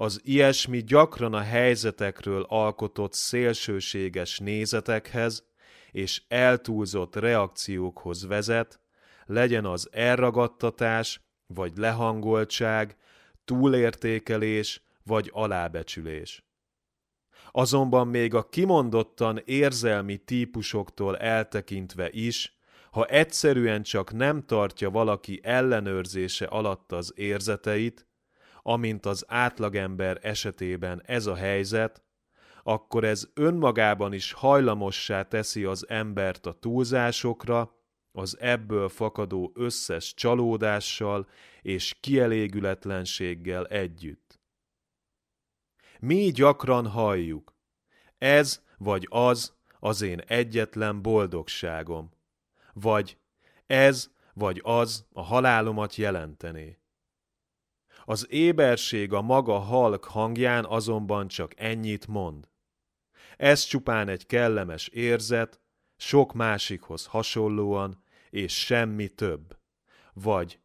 [SPEAKER 2] Az ilyesmi gyakran a helyzetekről alkotott szélsőséges nézetekhez és eltúlzott reakciókhoz vezet, legyen az elragadtatás vagy lehangoltság, túlértékelés vagy alábecsülés. Azonban még a kimondottan érzelmi típusoktól eltekintve is, ha egyszerűen csak nem tartja valaki ellenőrzése alatt az érzeteit, amint az átlagember esetében ez a helyzet, akkor ez önmagában is hajlamossá teszi az embert a túlzásokra, az ebből fakadó összes csalódással és kielégületlenséggel együtt. Mi gyakran halljuk, ez vagy az az én egyetlen boldogságom, vagy ez vagy az a halálomat jelentené. Az éberség a maga halk hangján azonban csak ennyit mond. Ez csupán egy kellemes érzet, sok másikhoz hasonlóan, és semmi több. Vagy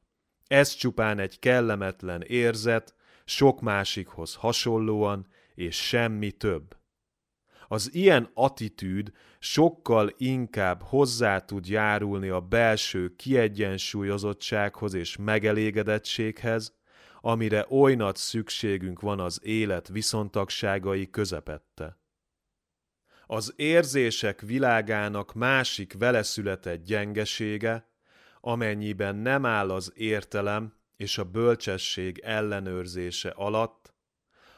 [SPEAKER 2] ez csupán egy kellemetlen érzet, sok másikhoz hasonlóan, és semmi több. Az ilyen attitűd sokkal inkább hozzá tud járulni a belső kiegyensúlyozottsághoz és megelégedettséghez, amire oly nagy szükségünk van az élet viszontagságai közepette. Az érzések világának másik veleszületett gyengesége, amennyiben nem áll az értelem és a bölcsesség ellenőrzése alatt,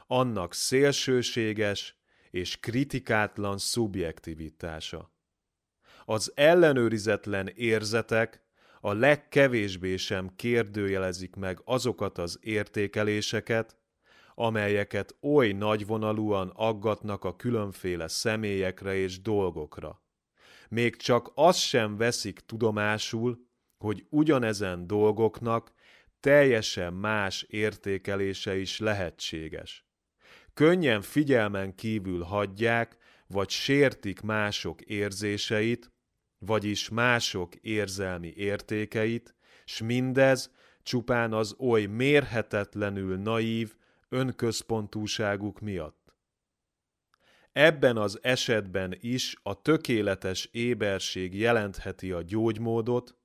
[SPEAKER 2] annak szélsőséges és kritikátlan szubjektivitása. Az ellenőrizetlen érzetek a legkevésbé sem kérdőjelezik meg azokat az értékeléseket, amelyeket oly nagyvonalúan aggatnak a különféle személyekre és dolgokra. Még csak azt sem veszik tudomásul, hogy ugyanezen dolgoknak teljesen más értékelése is lehetséges. Könnyen figyelmen kívül hagyják, vagy sértik mások érzéseit, vagyis mások érzelmi értékeit, s mindez csupán az oly mérhetetlenül naív önközpontúságuk miatt. Ebben az esetben is a tökéletes éberség jelentheti a gyógymódot,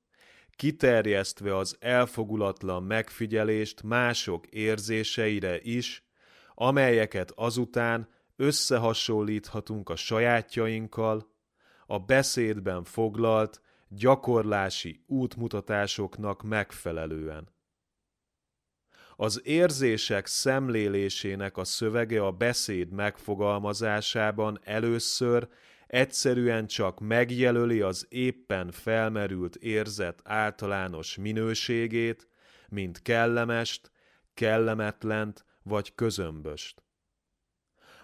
[SPEAKER 2] kiterjesztve az elfogulatlan megfigyelést mások érzéseire is, amelyeket azután összehasonlíthatunk a sajátjainkkal, a beszédben foglalt, gyakorlási útmutatásoknak megfelelően. Az érzések szemlélésének a szövege a beszéd megfogalmazásában először egyszerűen csak megjelöli az éppen felmerült érzet általános minőségét, mint kellemest, kellemetlent vagy közömböst.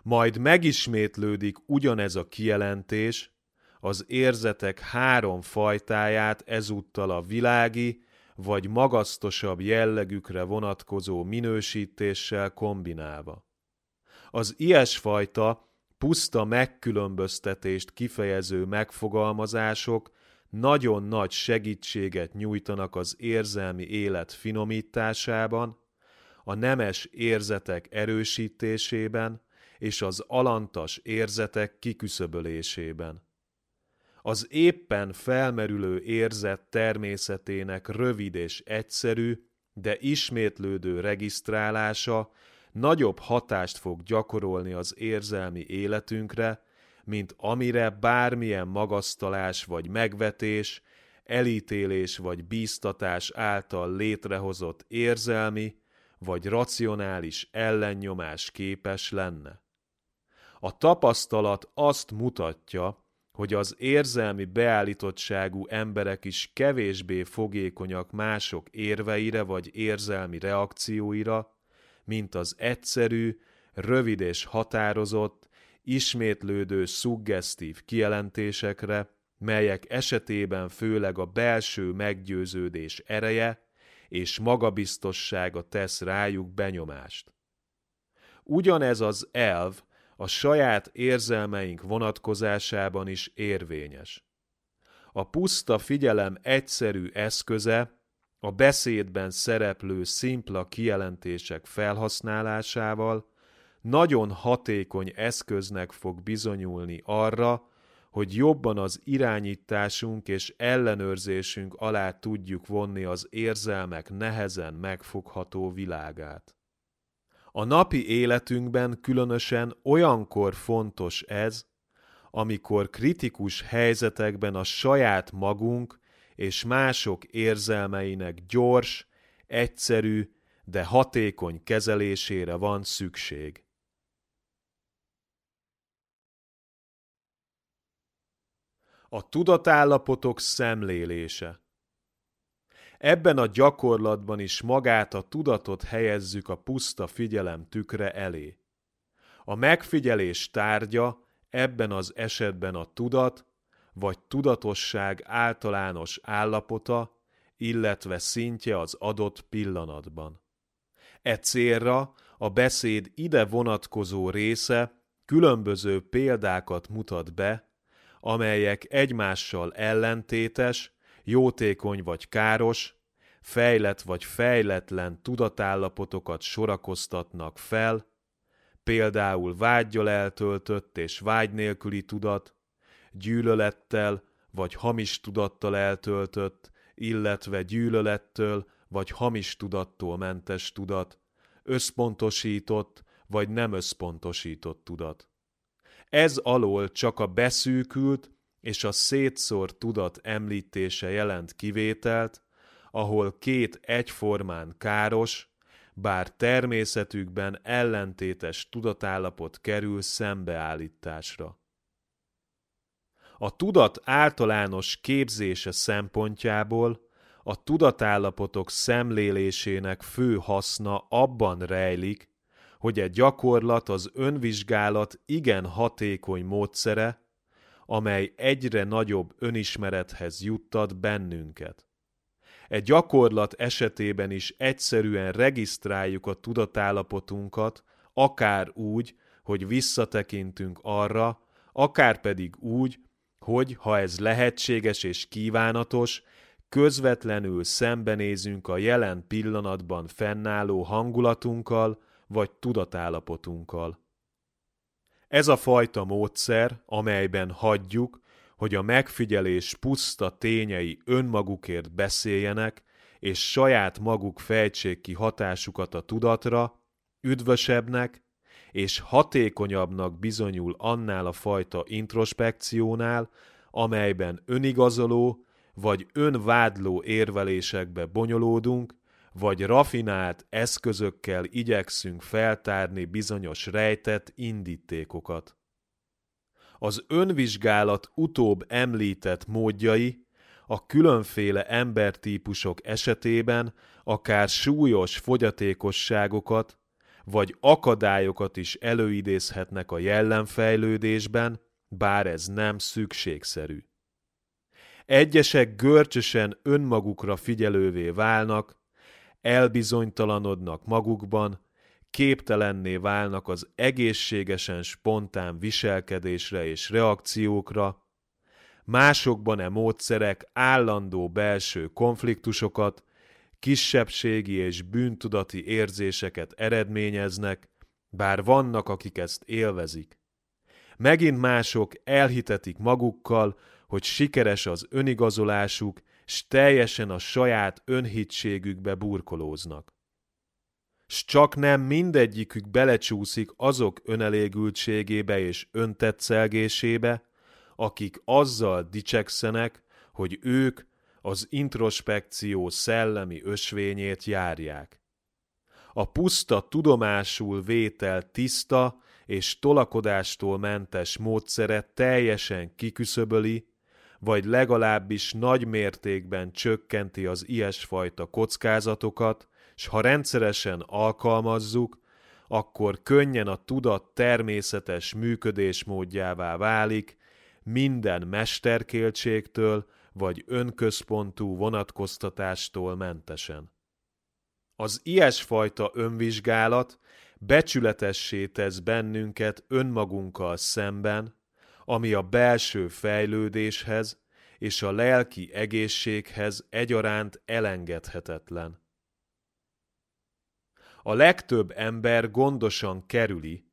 [SPEAKER 2] Majd megismétlődik ugyanez a kijelentés, az érzetek három fajtáját ezúttal a világi vagy magasztosabb jellegükre vonatkozó minősítéssel kombinálva. Az ilyesfajta puszta megkülönböztetést kifejező megfogalmazások nagyon nagy segítséget nyújtanak az érzelmi élet finomításában, a nemes érzetek erősítésében és az alantas érzetek kiküszöbölésében az éppen felmerülő érzet természetének rövid és egyszerű, de ismétlődő regisztrálása nagyobb hatást fog gyakorolni az érzelmi életünkre, mint amire bármilyen magasztalás vagy megvetés, elítélés vagy bíztatás által létrehozott érzelmi vagy racionális ellennyomás képes lenne. A tapasztalat azt mutatja, hogy az érzelmi beállítottságú emberek is kevésbé fogékonyak mások érveire vagy érzelmi reakcióira, mint az egyszerű, rövid és határozott, ismétlődő szuggesztív kijelentésekre, melyek esetében főleg a belső meggyőződés ereje és magabiztossága tesz rájuk benyomást. Ugyanez az elv a saját érzelmeink vonatkozásában is érvényes. A puszta figyelem egyszerű eszköze a beszédben szereplő szimpla kijelentések felhasználásával nagyon hatékony eszköznek fog bizonyulni arra, hogy jobban az irányításunk és ellenőrzésünk alá tudjuk vonni az érzelmek nehezen megfogható világát. A napi életünkben különösen olyankor fontos ez, amikor kritikus helyzetekben a saját magunk és mások érzelmeinek gyors, egyszerű, de hatékony kezelésére van szükség. A tudatállapotok szemlélése Ebben a gyakorlatban is magát a tudatot helyezzük a puszta figyelem tükre elé. A megfigyelés tárgya ebben az esetben a tudat, vagy tudatosság általános állapota, illetve szintje az adott pillanatban. E célra a beszéd ide vonatkozó része különböző példákat mutat be, amelyek egymással ellentétes, jótékony vagy káros, fejlett vagy fejletlen tudatállapotokat sorakoztatnak fel, például vágyjal eltöltött és vágy nélküli tudat, gyűlölettel vagy hamis tudattal eltöltött, illetve gyűlölettől vagy hamis tudattól mentes tudat, összpontosított vagy nem összpontosított tudat. Ez alól csak a beszűkült és a szétszór tudat említése jelent kivételt, ahol két egyformán káros, bár természetükben ellentétes tudatállapot kerül szembeállításra. A tudat általános képzése szempontjából a tudatállapotok szemlélésének fő haszna abban rejlik, hogy egy gyakorlat az önvizsgálat igen hatékony módszere, amely egyre nagyobb önismerethez juttat bennünket. Egy gyakorlat esetében is egyszerűen regisztráljuk a tudatállapotunkat, akár úgy, hogy visszatekintünk arra, akár pedig úgy, hogy, ha ez lehetséges és kívánatos, közvetlenül szembenézünk a jelen pillanatban fennálló hangulatunkkal vagy tudatállapotunkkal. Ez a fajta módszer, amelyben hagyjuk, hogy a megfigyelés puszta tényei önmagukért beszéljenek, és saját maguk fejtsék ki hatásukat a tudatra, üdvösebbnek és hatékonyabbnak bizonyul annál a fajta introspekciónál, amelyben önigazoló vagy önvádló érvelésekbe bonyolódunk, vagy rafinált eszközökkel igyekszünk feltárni bizonyos rejtett indítékokat. Az önvizsgálat utóbb említett módjai a különféle embertípusok esetében akár súlyos fogyatékosságokat vagy akadályokat is előidézhetnek a jellemfejlődésben, bár ez nem szükségszerű. Egyesek görcsösen önmagukra figyelővé válnak, elbizonytalanodnak magukban, képtelenné válnak az egészségesen spontán viselkedésre és reakciókra, másokban e módszerek állandó belső konfliktusokat, kisebbségi és bűntudati érzéseket eredményeznek, bár vannak, akik ezt élvezik. Megint mások elhitetik magukkal, hogy sikeres az önigazolásuk, s teljesen a saját önhitségükbe burkolóznak. S csak nem mindegyikük belecsúszik azok önelégültségébe és öntetszelgésébe, akik azzal dicsekszenek, hogy ők az introspekció szellemi ösvényét járják. A puszta tudomásul vétel tiszta és tolakodástól mentes módszere teljesen kiküszöböli, vagy legalábbis nagy mértékben csökkenti az ilyesfajta kockázatokat, s ha rendszeresen alkalmazzuk, akkor könnyen a tudat természetes működésmódjává válik, minden mesterkéltségtől vagy önközpontú vonatkoztatástól mentesen. Az ilyesfajta önvizsgálat becsületessé tesz bennünket önmagunkkal szemben, ami a belső fejlődéshez és a lelki egészséghez egyaránt elengedhetetlen. A legtöbb ember gondosan kerüli,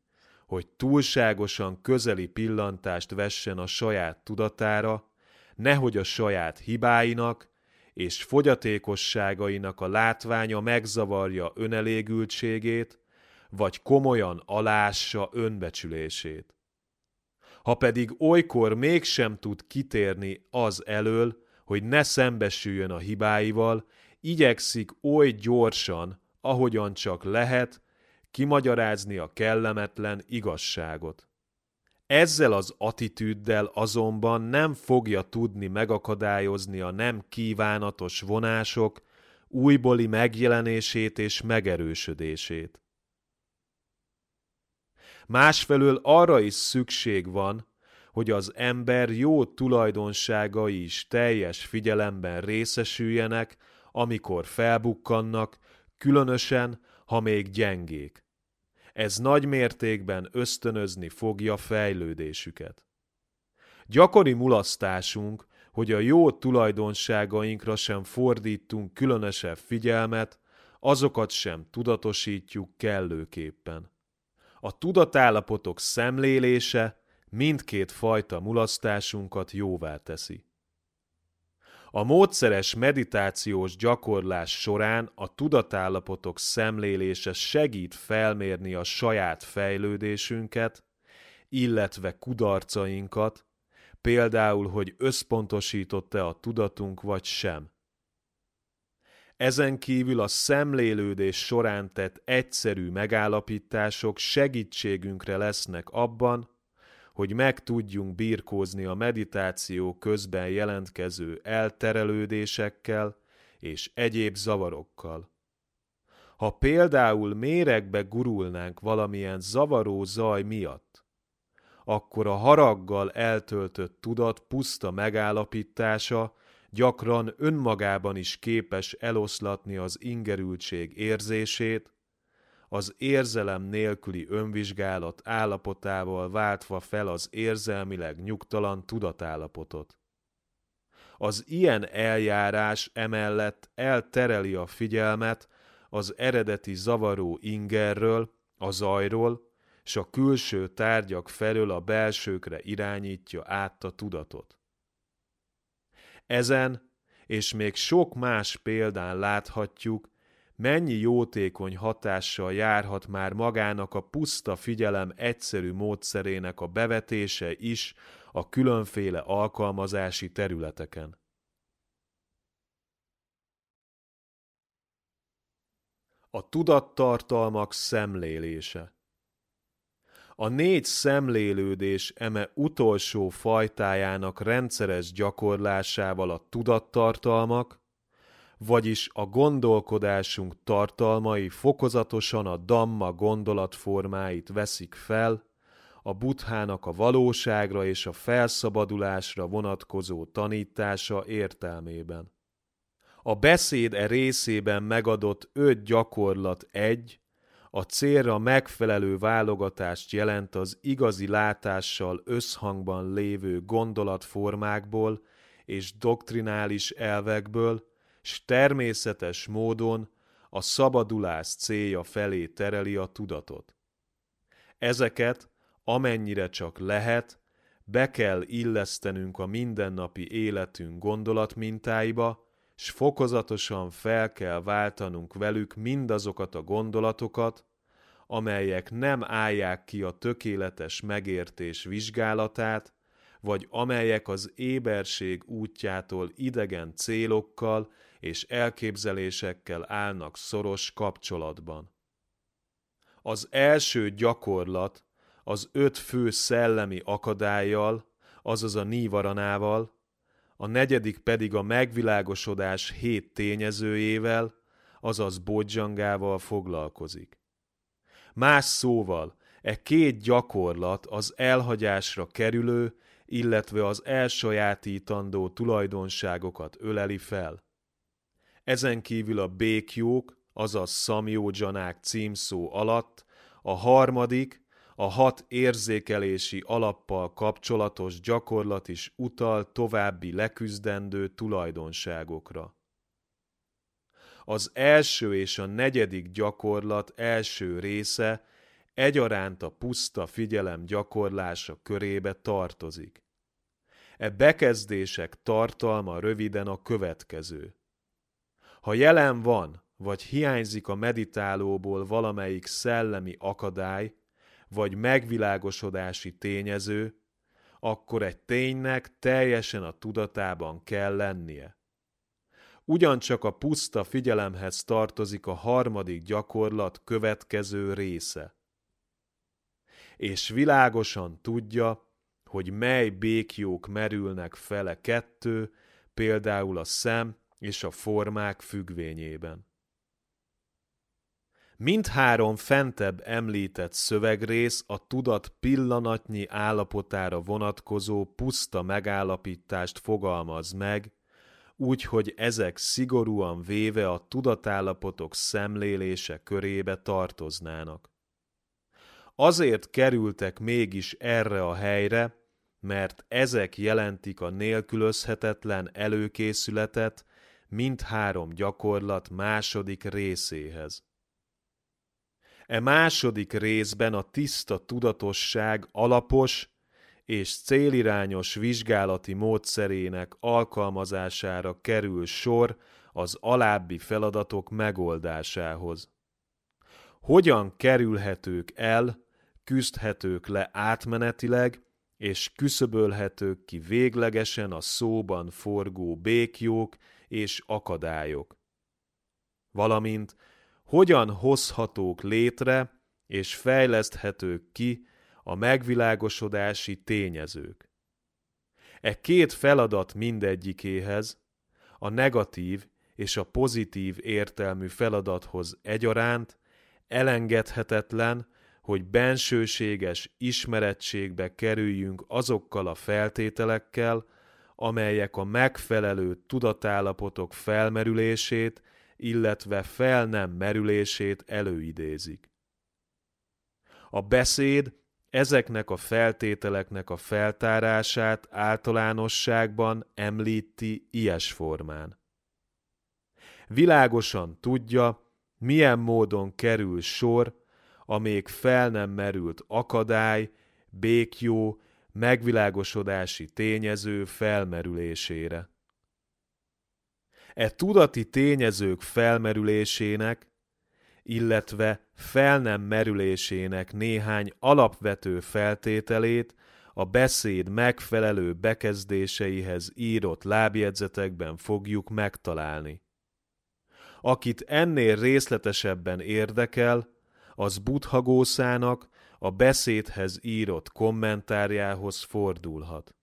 [SPEAKER 2] hogy túlságosan közeli pillantást vessen a saját tudatára, nehogy a saját hibáinak és fogyatékosságainak a látványa megzavarja önelégültségét, vagy komolyan alássa önbecsülését. Ha pedig olykor mégsem tud kitérni az elől, hogy ne szembesüljön a hibáival, igyekszik oly gyorsan, ahogyan csak lehet, kimagyarázni a kellemetlen igazságot. Ezzel az attitűddel azonban nem fogja tudni megakadályozni a nem kívánatos vonások újbóli megjelenését és megerősödését. Másfelől arra is szükség van, hogy az ember jó tulajdonságai is teljes figyelemben részesüljenek, amikor felbukkannak, különösen, ha még gyengék ez nagy mértékben ösztönözni fogja fejlődésüket. Gyakori mulasztásunk, hogy a jó tulajdonságainkra sem fordítunk különösebb figyelmet, azokat sem tudatosítjuk kellőképpen. A tudatállapotok szemlélése mindkét fajta mulasztásunkat jóvá teszi. A módszeres meditációs gyakorlás során a tudatállapotok szemlélése segít felmérni a saját fejlődésünket, illetve kudarcainkat, például, hogy összpontosított-e a tudatunk vagy sem. Ezen kívül a szemlélődés során tett egyszerű megállapítások segítségünkre lesznek abban, hogy meg tudjunk birkózni a meditáció közben jelentkező elterelődésekkel és egyéb zavarokkal. Ha például méregbe gurulnánk valamilyen zavaró zaj miatt, akkor a haraggal eltöltött tudat puszta megállapítása gyakran önmagában is képes eloszlatni az ingerültség érzését, az érzelem nélküli önvizsgálat állapotával váltva fel az érzelmileg nyugtalan tudatállapotot. Az ilyen eljárás emellett eltereli a figyelmet az eredeti zavaró ingerről, a zajról, s a külső tárgyak felől a belsőkre irányítja át a tudatot. Ezen és még sok más példán láthatjuk, mennyi jótékony hatással járhat már magának a puszta figyelem egyszerű módszerének a bevetése is a különféle alkalmazási területeken. A tudattartalmak szemlélése a négy szemlélődés eme utolsó fajtájának rendszeres gyakorlásával a tudattartalmak, vagyis a gondolkodásunk tartalmai fokozatosan a damma gondolatformáit veszik fel, a buthának a valóságra és a felszabadulásra vonatkozó tanítása értelmében. A beszéd e részében megadott öt gyakorlat egy, a célra megfelelő válogatást jelent az igazi látással összhangban lévő gondolatformákból és doktrinális elvekből, s természetes módon a szabadulás célja felé tereli a tudatot. Ezeket, amennyire csak lehet, be kell illesztenünk a mindennapi életünk gondolatmintáiba, s fokozatosan fel kell váltanunk velük mindazokat a gondolatokat, amelyek nem állják ki a tökéletes megértés vizsgálatát, vagy amelyek az éberség útjától idegen célokkal és elképzelésekkel állnak szoros kapcsolatban. Az első gyakorlat az öt fő szellemi akadályjal, azaz a nívaranával, a negyedik pedig a megvilágosodás hét tényezőjével, azaz bodzsangával foglalkozik. Más szóval, e két gyakorlat az elhagyásra kerülő, illetve az elsajátítandó tulajdonságokat öleli fel. Ezen kívül a békjók, azaz szamjódzsanák címszó alatt a harmadik, a hat érzékelési alappal kapcsolatos gyakorlat is utal további leküzdendő tulajdonságokra. Az első és a negyedik gyakorlat első része egyaránt a puszta figyelem gyakorlása körébe tartozik. E bekezdések tartalma röviden a következő. Ha jelen van, vagy hiányzik a meditálóból valamelyik szellemi akadály, vagy megvilágosodási tényező, akkor egy ténynek teljesen a tudatában kell lennie. Ugyancsak a puszta figyelemhez tartozik a harmadik gyakorlat következő része. És világosan tudja, hogy mely békjók merülnek fele kettő, például a szem és a formák függvényében. Mindhárom fentebb említett szövegrész a tudat pillanatnyi állapotára vonatkozó puszta megállapítást fogalmaz meg, úgy, hogy ezek szigorúan véve a tudatállapotok szemlélése körébe tartoznának. Azért kerültek mégis erre a helyre, mert ezek jelentik a nélkülözhetetlen előkészületet mindhárom gyakorlat második részéhez. E második részben a tiszta tudatosság alapos és célirányos vizsgálati módszerének alkalmazására kerül sor az alábbi feladatok megoldásához. Hogyan kerülhetők el, küzdhetők le átmenetileg, és küszöbölhetők ki véglegesen a szóban forgó békjók és akadályok. Valamint hogyan hozhatók létre és fejleszthetők ki a megvilágosodási tényezők. E két feladat mindegyikéhez, a negatív és a pozitív értelmű feladathoz egyaránt elengedhetetlen, hogy bensőséges ismerettségbe kerüljünk azokkal a feltételekkel, amelyek a megfelelő tudatállapotok felmerülését illetve fel nem merülését előidézik. A beszéd ezeknek a feltételeknek a feltárását általánosságban említi ilyes formán. Világosan tudja, milyen módon kerül sor a még fel nem merült akadály, békjó, megvilágosodási tényező felmerülésére e tudati tényezők felmerülésének, illetve fel nem merülésének néhány alapvető feltételét a beszéd megfelelő bekezdéseihez írott lábjegyzetekben fogjuk megtalálni. Akit ennél részletesebben érdekel, az Buddhagószának a beszédhez írott kommentárjához fordulhat.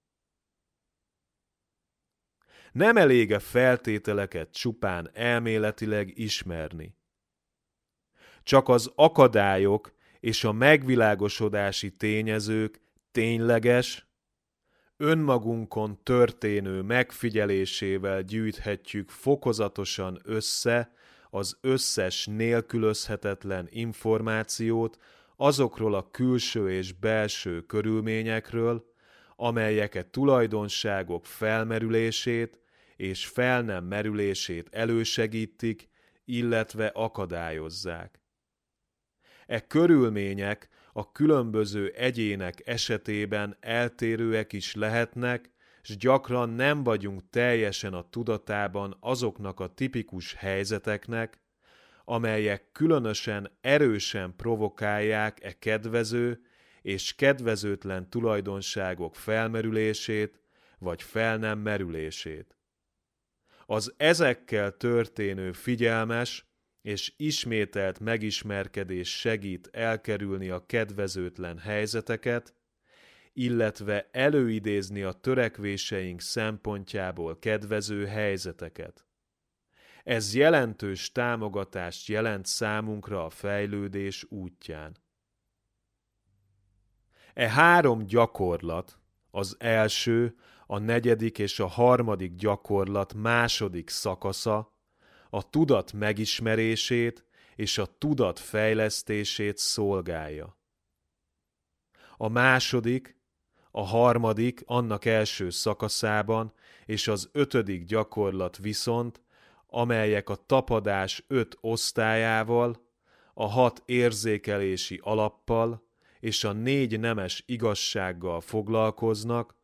[SPEAKER 2] Nem elég a feltételeket csupán elméletileg ismerni. Csak az akadályok és a megvilágosodási tényezők tényleges, önmagunkon történő megfigyelésével gyűjthetjük fokozatosan össze az összes nélkülözhetetlen információt azokról a külső és belső körülményekről, amelyek tulajdonságok felmerülését és fel nem merülését elősegítik, illetve akadályozzák. E körülmények a különböző egyének esetében eltérőek is lehetnek, s gyakran nem vagyunk teljesen a tudatában azoknak a tipikus helyzeteknek, amelyek különösen erősen provokálják e kedvező és kedvezőtlen tulajdonságok felmerülését vagy fel nem merülését az ezekkel történő figyelmes és ismételt megismerkedés segít elkerülni a kedvezőtlen helyzeteket, illetve előidézni a törekvéseink szempontjából kedvező helyzeteket. Ez jelentős támogatást jelent számunkra a fejlődés útján. E három gyakorlat, az első, a negyedik és a harmadik gyakorlat második szakasza a tudat megismerését és a tudat fejlesztését szolgálja. A második, a harmadik annak első szakaszában és az ötödik gyakorlat viszont, amelyek a tapadás öt osztályával, a hat érzékelési alappal és a négy nemes igazsággal foglalkoznak,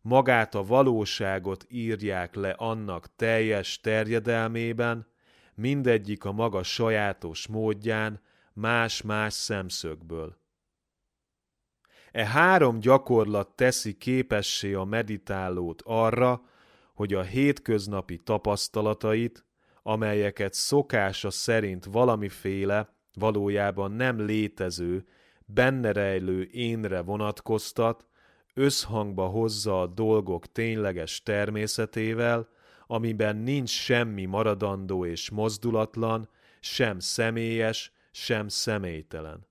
[SPEAKER 2] magát a valóságot írják le annak teljes terjedelmében, mindegyik a maga sajátos módján, más-más szemszögből. E három gyakorlat teszi képessé a meditálót arra, hogy a hétköznapi tapasztalatait, amelyeket szokása szerint valamiféle, valójában nem létező, benne rejlő énre vonatkoztat, összhangba hozza a dolgok tényleges természetével, amiben nincs semmi maradandó és mozdulatlan, sem személyes, sem személytelen.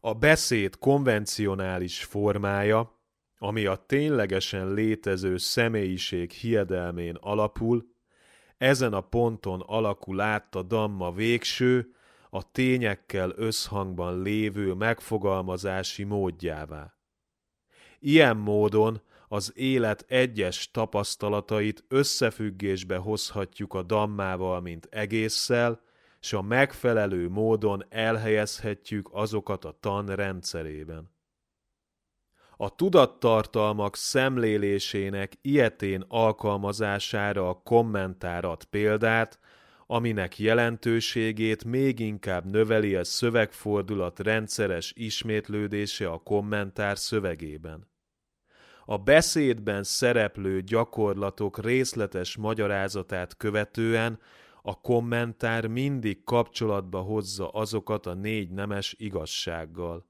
[SPEAKER 2] A beszéd konvencionális formája, ami a ténylegesen létező személyiség hiedelmén alapul, ezen a ponton alakul át a damma végső, a tényekkel összhangban lévő megfogalmazási módjává. Ilyen módon az élet egyes tapasztalatait összefüggésbe hozhatjuk a dammával, mint egésszel, és a megfelelő módon elhelyezhetjük azokat a tan rendszerében. A tudattartalmak szemlélésének ilyetén alkalmazására a kommentárat példát, aminek jelentőségét még inkább növeli a szövegfordulat rendszeres ismétlődése a kommentár szövegében. A beszédben szereplő gyakorlatok részletes magyarázatát követően a kommentár mindig kapcsolatba hozza azokat a négy nemes igazsággal.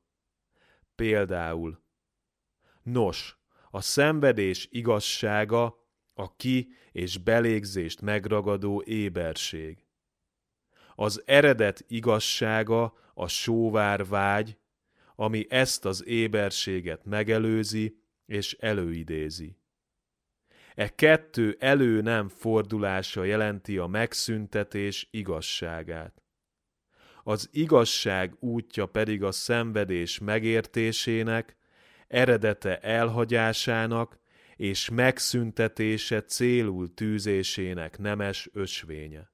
[SPEAKER 2] Például Nos, a szenvedés igazsága a ki- és belégzést megragadó éberség. Az eredet igazsága a sóvár vágy, ami ezt az éberséget megelőzi és előidézi. E kettő elő nem fordulása jelenti a megszüntetés igazságát. Az igazság útja pedig a szenvedés megértésének, eredete elhagyásának és megszüntetése célul tűzésének nemes ösvénye.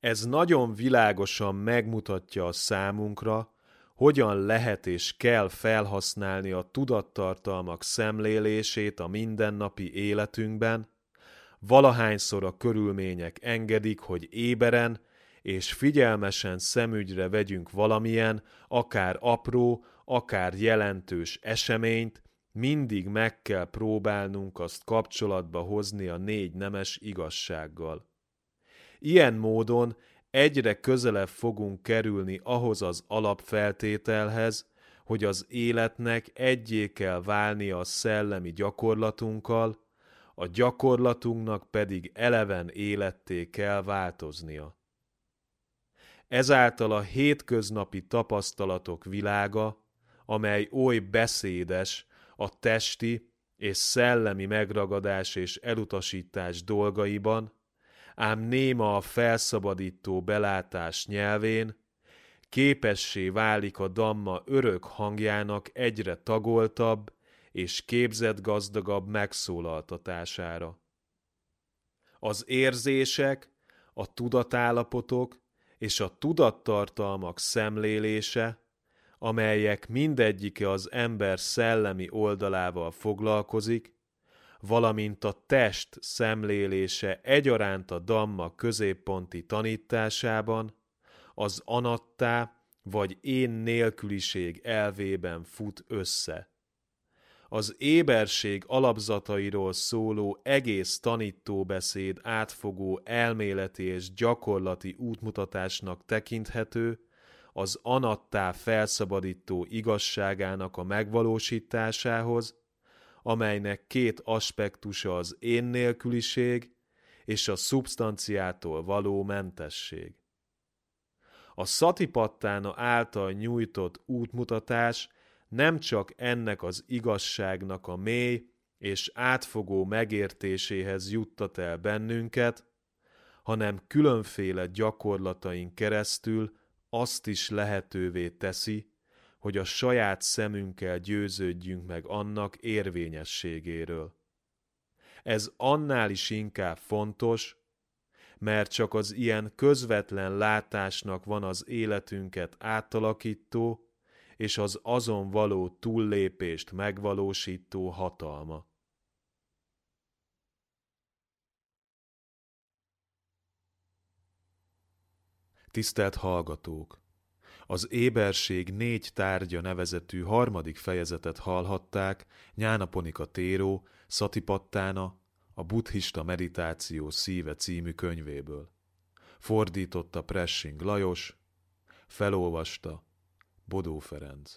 [SPEAKER 2] Ez nagyon világosan megmutatja a számunkra, hogyan lehet és kell felhasználni a tudattartalmak szemlélését a mindennapi életünkben, valahányszor a körülmények engedik, hogy éberen és figyelmesen szemügyre vegyünk valamilyen, akár apró, akár jelentős eseményt, mindig meg kell próbálnunk azt kapcsolatba hozni a négy nemes igazsággal. Ilyen módon egyre közelebb fogunk kerülni ahhoz az alapfeltételhez, hogy az életnek egyé kell válnia a szellemi gyakorlatunkkal, a gyakorlatunknak pedig eleven életté kell változnia. Ezáltal a hétköznapi tapasztalatok világa, amely oly beszédes a testi és szellemi megragadás és elutasítás dolgaiban, ám néma a felszabadító belátás nyelvén, képessé válik a damma örök hangjának egyre tagoltabb és képzetgazdagabb megszólaltatására. Az érzések, a tudatállapotok és a tudattartalmak szemlélése, amelyek mindegyike az ember szellemi oldalával foglalkozik, valamint a test szemlélése egyaránt a Damma középponti tanításában, az anattá vagy én nélküliség elvében fut össze. az éberség alapzatairól szóló egész tanítóbeszéd átfogó elméleti és gyakorlati útmutatásnak tekinthető, az anattá felszabadító igazságának a megvalósításához, amelynek két aspektusa az én nélküliség és a szubstanciától való mentesség. A szatipattána által nyújtott útmutatás nem csak ennek az igazságnak a mély és átfogó megértéséhez juttat el bennünket, hanem különféle gyakorlataink keresztül azt is lehetővé teszi, hogy a saját szemünkkel győződjünk meg annak érvényességéről. Ez annál is inkább fontos, mert csak az ilyen közvetlen látásnak van az életünket átalakító és az azon való túllépést megvalósító hatalma. Tisztelt hallgatók! Az éberség négy tárgya nevezetű harmadik fejezetet hallhatták Nyánaponika Téró, Szatipattána, a buddhista meditáció szíve című könyvéből. Fordította Pressing Lajos, felolvasta Bodó Ferenc.